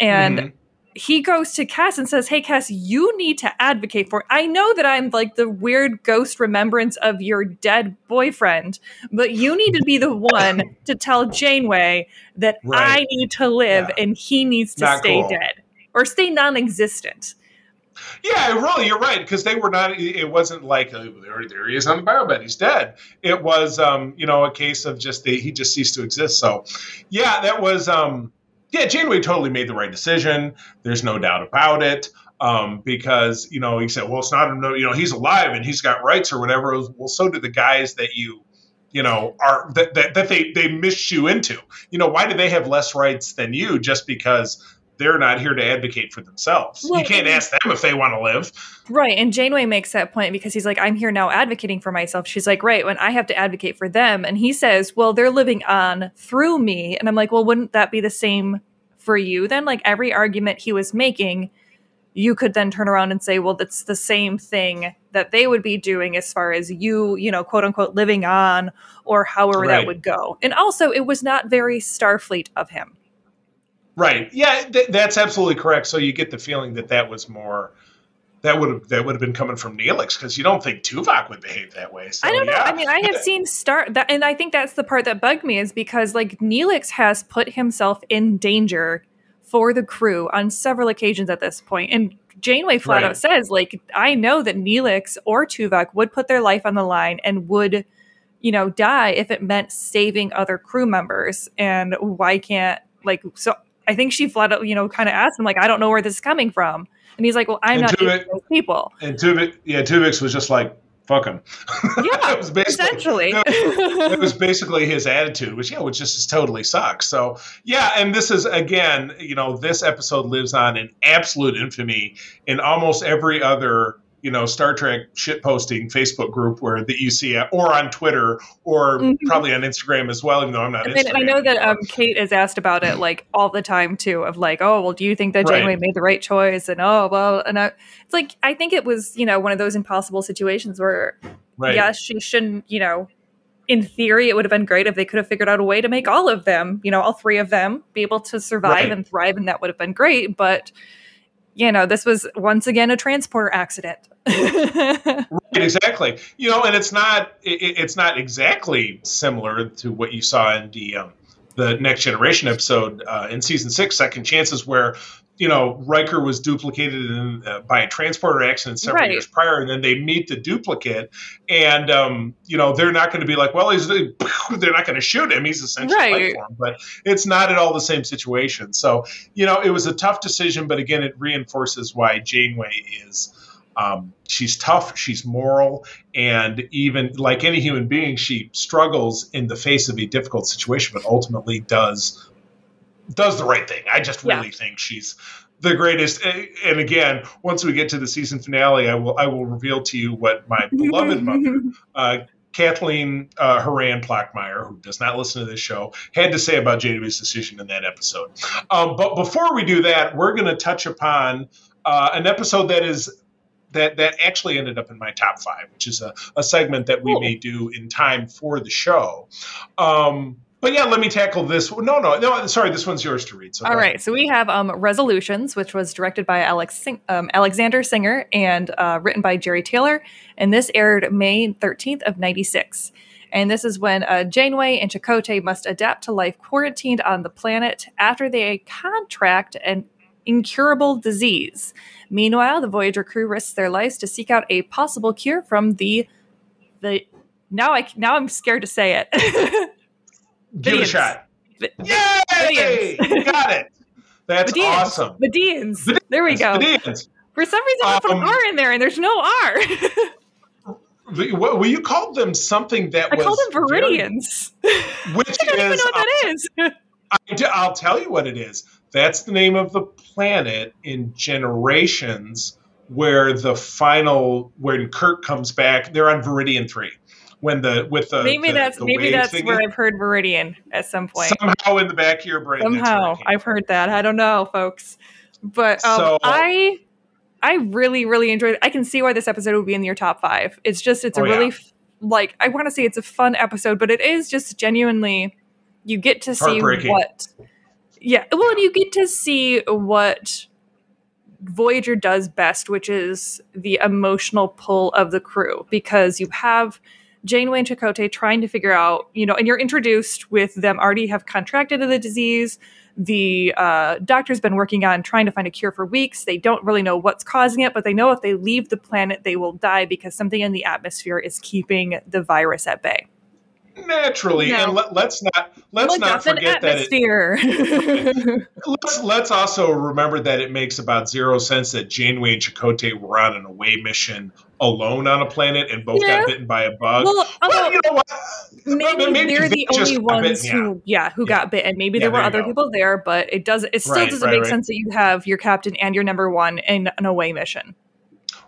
And mm-hmm he goes to Kes and says, Hey, Kes, you need to advocate for. It. I know that I'm like the weird ghost remembrance of your dead boyfriend, but you need to be the one to tell Janeway that right. I need to live yeah. and he needs to not stay cool. dead or stay non existent. Yeah, really, you're right because they were not. It wasn't like oh, there, there he is on the biobed. He's dead. It was, um, you know, a case of just they, he just ceased to exist. So, yeah, that was. Um, yeah, Janeway totally made the right decision. There's no doubt about it. Um, because you know he said, well, it's not you know he's alive and he's got rights or whatever. well, so do the guys that you you know are that, that that they they miss you into. You know, why do they have less rights than you just because they're not here to advocate for themselves. Well, you can't ask them if they want to live. Right. And Janeway makes that point because he's like, I'm here now advocating for myself. She's like, right, when I have to advocate for them. And he says, well, they're living on through me. And I'm like, well, wouldn't that be the same for you then? Like every argument he was making, you could then turn around and say, well, that's the same thing that they would be doing as far as you, you know, quote unquote, living on or however right. that would go. And also, it was not very Starfleet of him Right. Yeah, th- that's absolutely correct. So you get the feeling that that was more that would have that would have been coming from Neelix because you don't think Tuvok would behave that way. So, I don't know. Yeah. I mean, I have seen start that, and I think that's the part that bugged me is because like Neelix has put himself in danger for the crew on several occasions at this point, and Janeway flat right. out says like I know that Neelix or Tuvok would put their life on the line and would you know die if it meant saving other crew members, and why can't like so I think she flat out, you know, kind of asked him, like, I don't know where this is coming from. And he's like, well, I'm and not Tuvix, those people. And Tuvix, yeah, Tuvix was just like, fuck him. Yeah, was essentially. it was basically his attitude, which, yeah, which just totally sucks. So, yeah, and this is, again, you know, this episode lives on in absolute infamy in almost every other you know Star Trek shit posting Facebook group where that you see it, or on Twitter, or mm-hmm. probably on Instagram as well. Even though I'm not. And I know that um, Kate is asked about it like all the time too. Of like, oh well, do you think that Janeway right. made the right choice? And oh well, and I, it's like I think it was you know one of those impossible situations where right. yes, she shouldn't you know. In theory, it would have been great if they could have figured out a way to make all of them, you know, all three of them, be able to survive right. and thrive, and that would have been great. But you know, this was once again a transporter accident. right, exactly. You know, and it's not it, it's not exactly similar to what you saw in the um, the Next Generation episode uh, in season six, Second Chances, where you know Riker was duplicated in, uh, by a transporter accident several Right. years prior, and then they meet the duplicate, and um, you know they're not going to be like, well, he's they're not going to shoot him; he's essentially Right. life form. But it's not at all the same situation. So you know it was a tough decision, but again, it reinforces why Janeway is. Um, she's tough, she's moral, and even like any human being, she struggles in the face of a difficult situation, but ultimately does does the right thing. I just Yeah. really think she's the greatest. And again, once we get to the season finale, I will I will reveal to you what my beloved mother, uh, Kathleen uh, Haran Plackmeyer, who does not listen to this show, had to say about Janeway's decision in that episode. Um, but before we do that, we're going to touch upon uh, an episode that is that that actually ended up in my top five, which is a, a segment that we Cool. may do in time for the show. Um, but yeah, let me tackle this. No, no, no. Sorry, this one's yours to read. So All right, so we have um, Resolutions, which was directed by Alex Sing- um, Alexander Singer and uh, written by Jerry Taylor, and this aired May 13th of 96. And this is when uh, Janeway and Chakotay must adapt to life quarantined on the planet after they contract an incurable disease. Meanwhile, the Voyager crew risks their lives to seek out a possible cure from the the now I now I'm scared to say it. give it a shot. Vi- Yay! Vidians. Got it. That's Vidians. awesome. The Deans. There we go. Vidians. For some reason, I put Um, an R in there, and there's no R. Well, you called them something that I was called them very- Viridians. which I don't even know what that is. I, will tell you what it is. That's the name of the planet in Generations, where the final when Kirk comes back, they're on Veridian three. When the with the maybe the- that's the maybe that's thingy, where I've heard Viridian at some point. somehow in the back of your brain. that's where it Somehow I've heard that. I don't know, folks, but um, So- I I really really enjoyed. it. I can see why this episode would be in your top five. It's just it's a Oh, yeah. really f- like I want to say it's a fun episode, but it is just genuinely you get to see what. Yeah, well, and you get to see what Voyager does best, which is the emotional pull of the crew, because you have Janeway and Chakotay trying to figure out, you know, and you're introduced with them already have contracted the disease. The uh, doctor's been working on trying to find a cure for weeks. They don't really know what's causing it, but they know if they leave the planet, they will die because something in the atmosphere is keeping the virus at bay. Naturally, No. and let, let's not let's Look not forget that it, let's let's also remember that it makes about zero sense that Janeway and Chakotay were on an away mission alone on a planet and both Yeah. got bitten by a bug. well, Well, you know what? maybe, maybe they're the only ones bitten, yeah. who, yeah, who got bitten. Maybe Yeah, there were there other go. people there, but it does. It still Right, doesn't right, make right. sense that you have your captain and your number one in an away mission.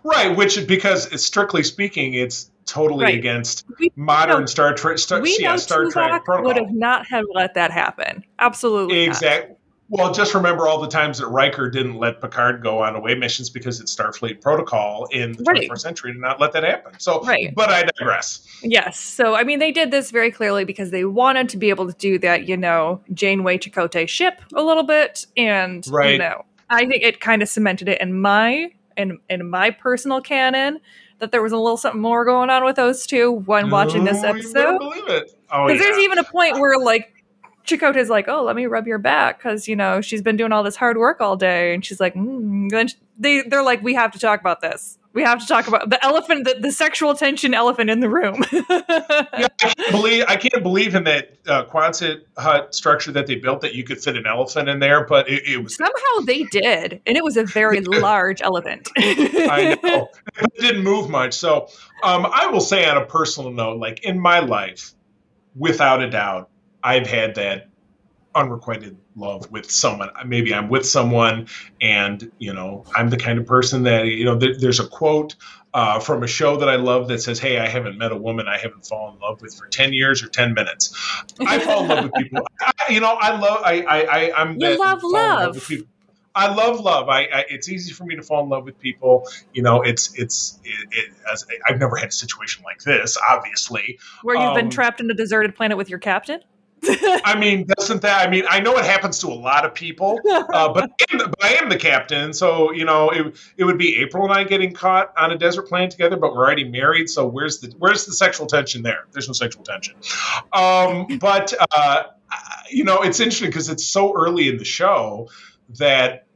Right, which because it's strictly speaking, it's totally Right. against We modern know- Star Trek. Star, we yeah, know Star Tuvok Trek would have not have let that happen. Absolutely, not. Exactly. Well, just remember all the times that Riker didn't let Picard go on away missions because it's Starfleet protocol in the Right. 21st century to not let that happen. So, Right. but I digress. Yes. So, I mean, they did this very clearly because they wanted to be able to do that, you know, Janeway Chakotay ship a little bit. And, you know, I think it kind of cemented it in my, in, in my personal canon that there was a little something more going on with those two when watching this episode. believe it. Oh, Because yeah. there's even a point where, like, Chakotay's like, "Oh, let me rub your back," because you know she's been doing all this hard work all day, and she's like, mm. then they they're like, "We have to talk about this. We have to talk about the elephant, the, the sexual tension elephant in the room." yeah, I can't believe I can't believe in that uh, Quonset hut structure that they built that you could fit an elephant in there, but it, it was Somehow they did, and it was a very large elephant. I know. It didn't move much. So um, I will say on a personal note, like in my life, without a doubt, I've had that unrequited love with someone. Maybe I'm with someone and, you know, I'm the kind of person that, you know, there, there's a quote uh, from a show that I love that says, Hey, I haven't met a woman I haven't fallen in love with for 10 years or 10 minutes. I fall in love with people. I, you know, I love, I, I, I I'm, You that- love love. I love love. I, I it's easy for me to fall in love with people. You know, it's it's it, it, as I've never had a situation like this. Obviously, Where you've been Um, trapped in a deserted planet with your captain. I mean, doesn't that? I mean, I know it happens to a lot of people, uh, but, I am the, but I am the captain, so you know, it, it would be April and I getting caught on a desert planet together, but we're already married. So where's the where's the sexual tension there? There's no sexual tension. Um, but uh, you know, it's interesting because it's so early in the show that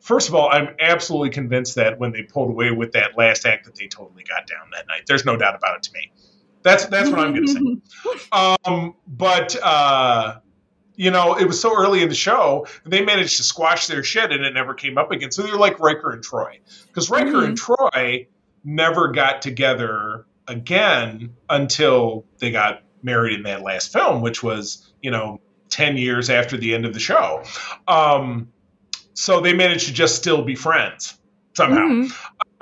first of all, I'm absolutely convinced that when they pulled away with that last act, that they totally got down that night. There's no doubt about it to me. That's that's what I'm going to say. Um, but uh, you know, it was so early in the show, they managed to squash their shit, and it never came up again. So they're like Riker and Troi, because Riker mm-hmm. and Troi never got together again until they got married in that last film, which was you know 10 years after the end of the show. Um, so they managed to just still be friends somehow. Mm-hmm.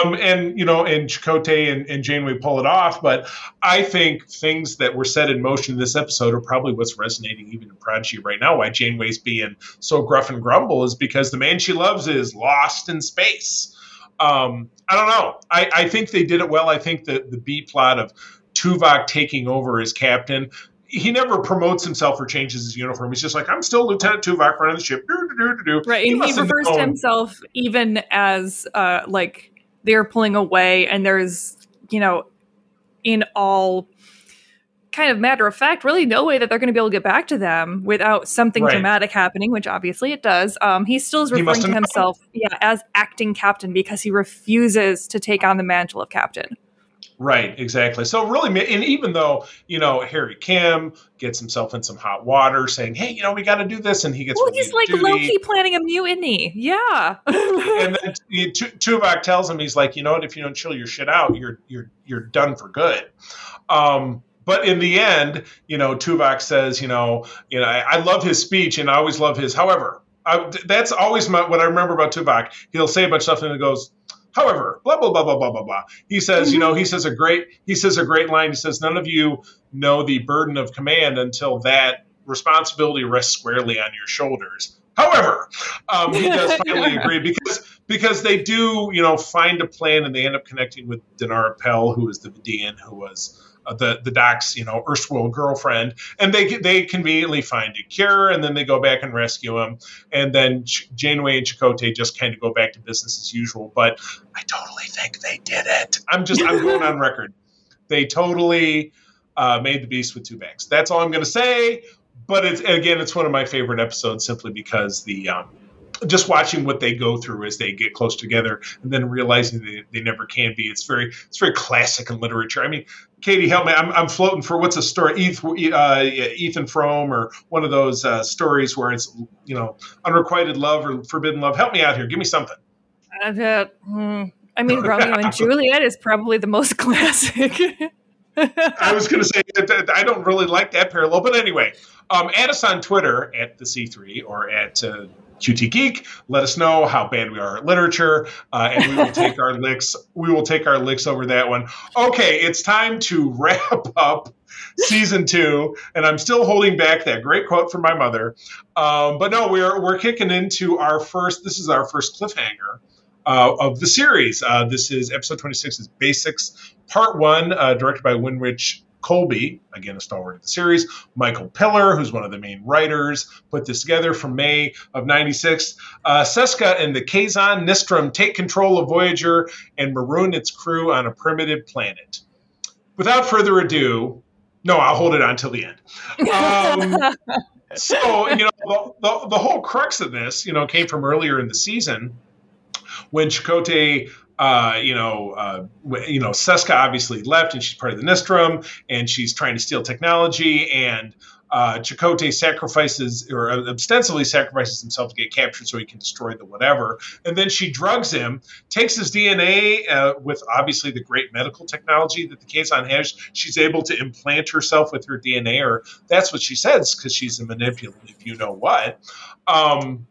Um, and you know, and Chakotay and, and Janeway pull it off, but I think things that were set in motion in this episode are probably what's resonating even in Prodigy right now. Why Janeway's being so gruff and grumble is because the man she loves is lost in space. Um, I don't know. I, I think they did it well. I think that the B plot of Tuvok taking over as captain he never promotes himself or changes his uniform. He's just like, I'm still Lieutenant Tuvok running the ship. Right, and he, he refers to himself even as uh, like they're pulling away, and there's you know, in all kind of matter of fact, really no way that they're going to be able to get back to them without something right. dramatic happening, which obviously it does. Um, he still is referring to himself, known. yeah, as acting captain because he refuses to take on the mantle of captain. Right, exactly. So really, and even though you know Harry Kim gets himself in some hot water, saying, "Hey, you know, we got to do this," and he gets well, he's like low key planning a mutiny. Yeah. and then Tuvok tells him, he's like, "You know what? If you don't chill your shit out, you're you're you're done for good." Um, but in the end, you know, Tuvok says, you know, you know, I, I love his speech and I always love his. However, I, that's always my, what I remember about Tuvok. He'll say a bunch of stuff and it goes, However, blah blah blah blah blah blah blah. He says, mm-hmm. you know, he says a great he says a great line. He says, none of you know the burden of command until that responsibility rests squarely on your shoulders. However, um, he does finally agree because because they do, you know, find a plan and they end up connecting with Danara Pel, who is the Vidian, who was the the doc's you know erstwhile girlfriend, and they they conveniently find a cure, and then they go back and rescue him, and then Ch- Janeway and Chakotay just kind of go back to business as usual. But I totally think they did it. I'm just I'm going on record. They totally uh, made the beast with two backs. That's all I'm going to say. But it's again, it's one of my favorite episodes simply because the um, just watching what they go through as they get close together and then realizing they, they never can be. It's very it's very classic in literature. I mean katie help me. I'm, I'm floating for what's a story ethan, uh, ethan frome or one of those uh, stories where it's you know unrequited love or forbidden love. Help me out here. Give me something. Had hmm, i mean romeo and juliet is probably the most classic. I was going to say I don't really like that parallel, but anyway, um, add us on Twitter at the C3 or at uh, QT Geek. Let us know how bad we are at literature, uh, and we will take our licks. We will take our licks over that one. Okay, it's time to wrap up season two, and I'm still holding back that great quote from my mother. Um, but no, we're we're kicking into our first. This is our first cliffhanger. Uh, of the series. Uh, this is episode 26 is Basics, part one, uh, directed by Winrich Kolbe, again a stalwart of the series, Michael Piller, who's one of the main writers, put this together from May of 96. Uh, Seska and the Kazon Nistrim take control of Voyager and maroon its crew on a primitive planet. Without further ado, no, I'll hold it on till the end. Um, so, you know, the, the, the, whole crux of this, you know, came from earlier in the season when Chakotay uh, you know, uh, you know, Seska obviously left, and she's part of the Nistrim, and she's trying to steal technology, and uh, Chakotay sacrifices or ostensibly sacrifices himself to get captured so he can destroy the whatever. And then she drugs him, takes his DNA uh, with obviously the great medical technology that the Kazon has. She's able to implant herself with her DNA, or that's what she says because she's a manipulative, you know what. Um,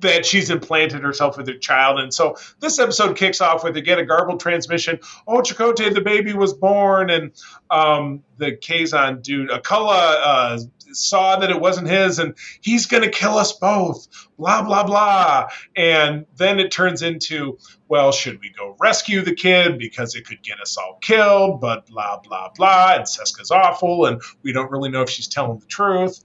that she's implanted herself with her child. And so this episode kicks off with again a garbled transmission. Oh, Chakotay, the baby was born, and um, the Kazon dude, Akula, uh, saw that it wasn't his, and he's going to kill us both. Blah blah blah. And then it turns into, well, should we go rescue the kid because it could get us all killed? But blah blah blah. And Seska's awful, and we don't really know if she's telling the truth.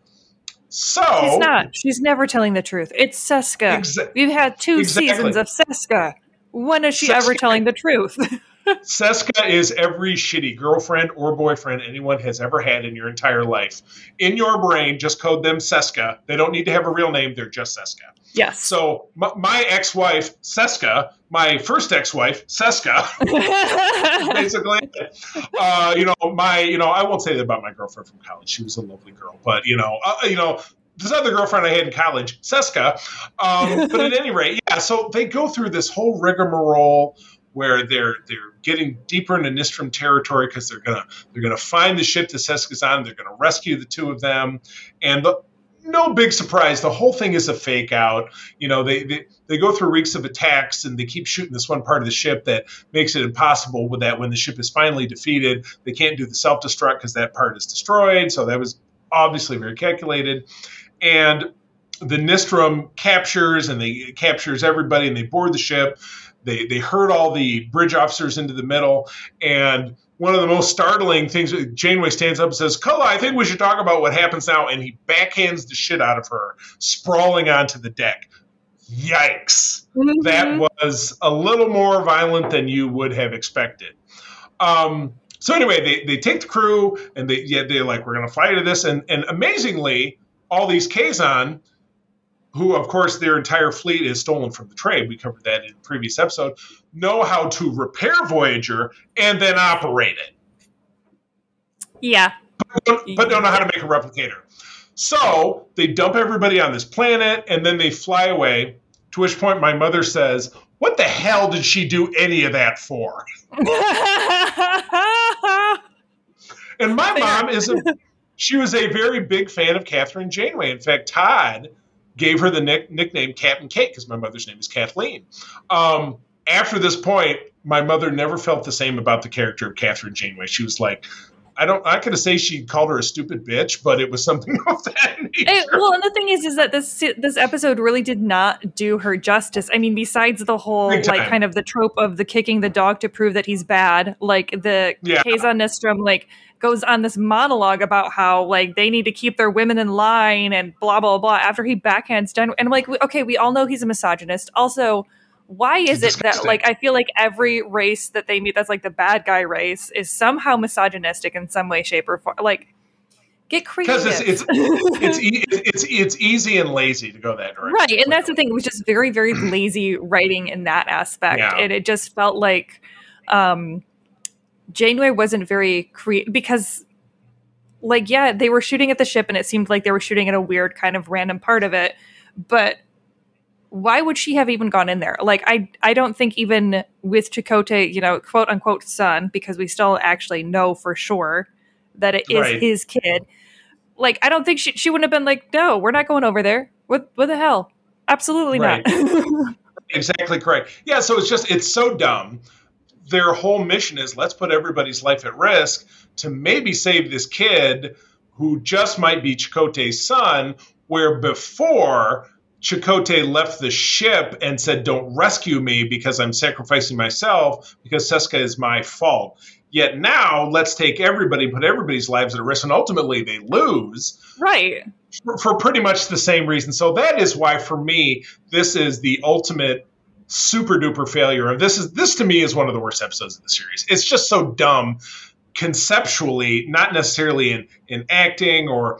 So she's not. She's never telling the truth. It's Seska. Exa- We've had two exactly. seasons of Seska. When is she Seska, ever telling the truth? Seska is every shitty girlfriend or boyfriend anyone has ever had in your entire life. In your brain, just code them Seska. They don't need to have a real name, they're just Seska. Yes. So my, my ex-wife, Seska, my first ex-wife, Seska, basically, uh, you know, my, you know, I won't say that about my girlfriend from college. She was a lovely girl, but you know, uh, you know, this other girlfriend I had in college, Seska. Um, but at any rate, yeah. So they go through this whole rigmarole where they're they're getting deeper into Nistrim territory because they're gonna they're gonna find the ship that Seska's on. They're gonna rescue the two of them, and the, no big surprise. The whole thing is a fake out. You know, they, they they go through weeks of attacks and they keep shooting this one part of the ship that makes it impossible. With that, when the ship is finally defeated, they can't do the self destruct because that part is destroyed. So that was obviously very calculated. And the Nistrim captures and they captures everybody and they board the ship. They they herd all the bridge officers into the middle and one of the most startling things Janeway stands up and says, Culluh, I think we should talk about what happens now. And he backhands the shit out of her, sprawling onto the deck. Yikes. Mm-hmm. That was a little more violent than you would have expected. Um, so anyway, they, they take the crew and they yeah, they're like, we're gonna fly to this. And and amazingly, all these Kazon, who of course their entire fleet is stolen from the Trabe, we covered that in a previous episode, know how to repair Voyager and then operate it. Yeah. But don't, but don't know how to make a replicator. So they dump everybody on this planet and then they fly away. To which point my mother says, What the hell did she do any of that for? and my mom is a she was a very big fan of Kathryn Janeway. In fact, Todd gave her the nick- nickname Captain Kate because my mother's name is Kathleen. Um, after this point, my mother never felt the same about the character of Kathryn Janeway. She was like, I don't. I could say she called her a stupid bitch, but it was something of that nature. It, well, and the thing is, is that this this episode really did not do her justice. I mean, besides the whole like kind of the trope of the kicking the dog to prove that he's bad, like the yeah. Nistrim, like goes on this monologue about how like they need to keep their women in line and blah blah blah after he backhands done and like okay we all know he's a misogynist also why is it that like I feel like every race that they meet that's like the bad guy race is somehow misogynistic in some way shape or form like get creative because it's it's, it's it's it's easy and lazy to go that direction right and that's the thing it was just very very lazy writing in that aspect yeah. and it just felt like um Janeway wasn't very creative because like yeah, they were shooting at the ship and it seemed like they were shooting at a weird kind of random part of it, but why would she have even gone in there? Like I I don't think even with Chakotay, you know, quote unquote son, because we still actually know for sure that it is right. his kid. Like I don't think she she wouldn't have been like, no, we're not going over there. What what the hell? Absolutely right. not. exactly correct. Yeah, so it's just it's so dumb their whole mission is let's put everybody's life at risk to maybe save this kid who just might be Chakotay's son, where before Chakotay left the ship and said, Don't rescue me because I'm sacrificing myself because Seska is my fault. Yet now, let's take everybody, put everybody's lives at risk, and ultimately they lose. Right. For, for pretty much the same reason. So that is why, for me, this is the ultimate super duper failure of this is this to me is one of the worst episodes of the series. It's just so dumb conceptually, not necessarily in in acting or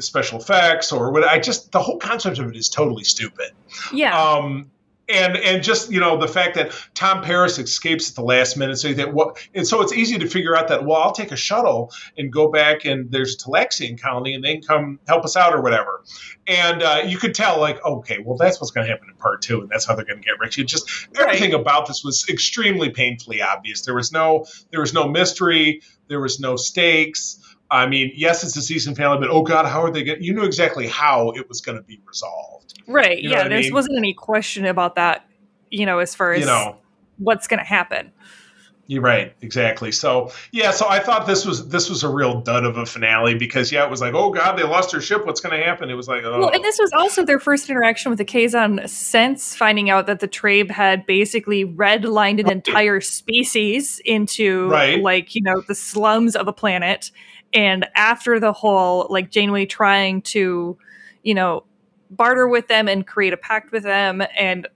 special effects or what I just the whole concept of it is totally stupid. Yeah. Um and and just you know the fact that Tom Paris escapes at the last minute, so that what and so it's easy to figure out that well I'll take a shuttle and go back and there's a Talaxian colony and they can come help us out or whatever, and uh, you could tell like okay well that's what's going to happen in part two and that's how they're going to get rich. It just everything right. about this was extremely painfully obvious. There was no there was no mystery, there was no stakes. I mean, yes, it's a season finale, but oh god, how are they going? You knew exactly how it was going to be resolved. Right. You know yeah. There mean? wasn't any question about that. You know, as far as you know what's going to happen. You're right, exactly. So yeah, so I thought this was this was a real dud of a finale because yeah, it was like, oh god, they lost their ship. What's going to happen? It was like, oh. Well, and this was also their first interaction with the Kazon since finding out that the Trabe had basically redlined an entire species into right. like you know the slums of a planet and after the whole, like Janeway trying to, you know, barter with them and create a pact with them, and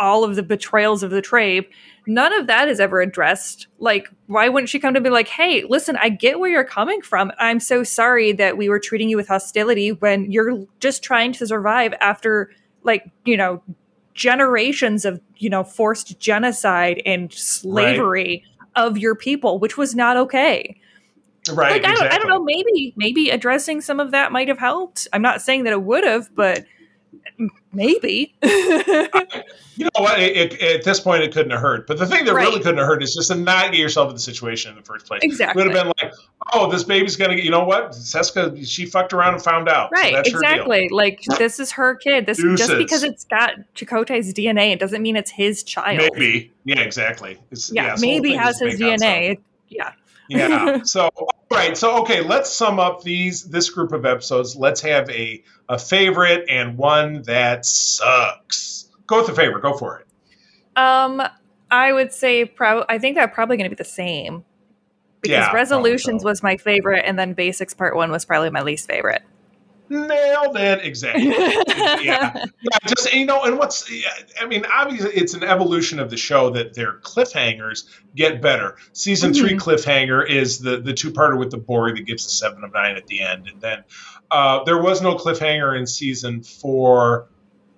all of the betrayals of the Trabe. None of that is ever addressed. Like, why wouldn't she come to be like, hey, listen, I get where you're coming from. I'm so sorry that we were treating you with hostility when you're just trying to survive after, like, you know, generations of, you know, forced genocide and slavery right. of your people, which was not okay. Right. Like, exactly. I, don't, I don't know. Maybe, maybe addressing some of that might have helped. I'm not saying that it would have, but maybe. you know what? It, it, at this point, it couldn't have hurt. But the thing that right. really couldn't have hurt is just to not get yourself in the situation in the first place. Exactly. It would have been like, oh, this baby's going to get, you know what? Seska, she fucked around and found out. Right. So exactly. Like, this is her kid. This Deuces. Just because it's got Chakotay's DNA, it doesn't mean it's his child. Maybe. Yeah, exactly. It's, yeah, yeah maybe has his DNA. Yeah. Yeah. So right. So okay, let's sum up these this group of episodes. Let's have a a favorite and one that sucks. Go with the favorite. Go for it. Um, I would say pro. I think that probably going to be the same because yeah, resolutions so. was my favorite, and then basics part one was probably my least favorite. Nailed it exactly. yeah, yeah. Just you know, and what's I mean, obviously, it's an evolution of the show that their cliffhangers get better. Season mm-hmm. three cliffhanger is the the two parter with the Borg that gives the seven of nine at the end, and then uh, there was no cliffhanger in season four,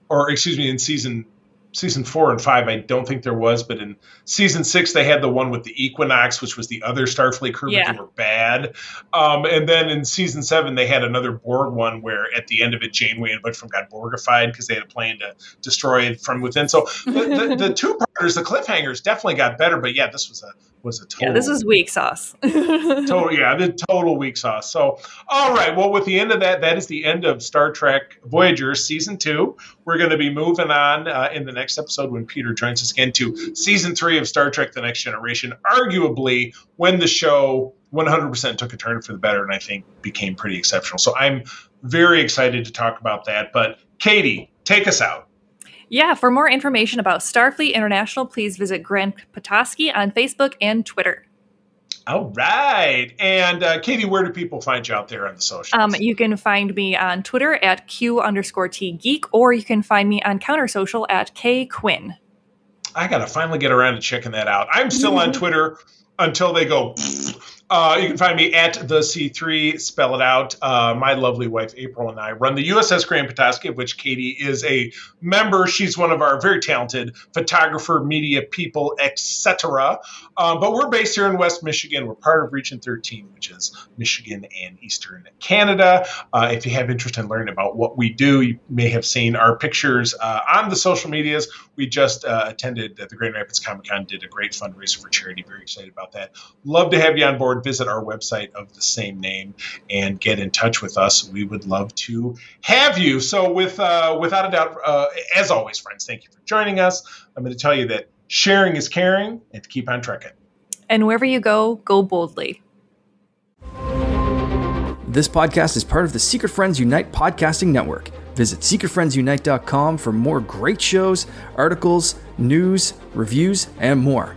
or excuse me, in season season four and five, I don't think there was, but in season six, they had the one with the Equinox, which was the other Starfleet crew, yeah. but they were bad. Um, and then in season seven, they had another Borg one where at the end of it, Janeway and Butch from got Borgified because they had a plan to destroy it from within. So the, the, the two the cliffhangers, definitely got better. But yeah, this was a was a total. Yeah, this was weak sauce. total, yeah, the total weak sauce. So, all right. Well, with the end of that, that is the end of Star Trek Voyager season two. We're going to be moving on uh, in the next episode when Peter joins us again to season three of Star Trek: The Next Generation. Arguably, when the show 100% took a turn for the better, and I think became pretty exceptional. So, I'm very excited to talk about that. But Katie, take us out. Yeah, for more information about Starfleet International, please visit Grant Petoskey on Facebook and Twitter. All right. And uh, Katie, where do people find you out there on the socials? Um, you can find me on Twitter at Q underscore T Geek, or you can find me on Counter Social at K Quinn. I got to finally get around to checking that out. I'm still on Twitter until they go. Uh, you can find me at the C3, spell it out. Uh, my lovely wife, April, and I run the USS Grant Petoskey, of which Katie is a member. She's one of our very talented photographer, media people, etc. Um, but we're based here in West Michigan. We're part of Region 13, which is Michigan and Eastern Canada. Uh, if you have interest in learning about what we do, you may have seen our pictures uh, on the social medias. We just uh, attended the Grand Rapids Comic Con, did a great fundraiser for charity. Very excited about that. Love to have you on board visit our website of the same name and get in touch with us. We would love to have you. So, with uh, without a doubt, uh, as always, friends, thank you for joining us. I'm going to tell you that sharing is caring, and to keep on trekking. And wherever you go, go boldly. This podcast is part of the Secret Friends Unite podcasting network. Visit secretfriendsunite.com for more great shows, articles, news, reviews, and more.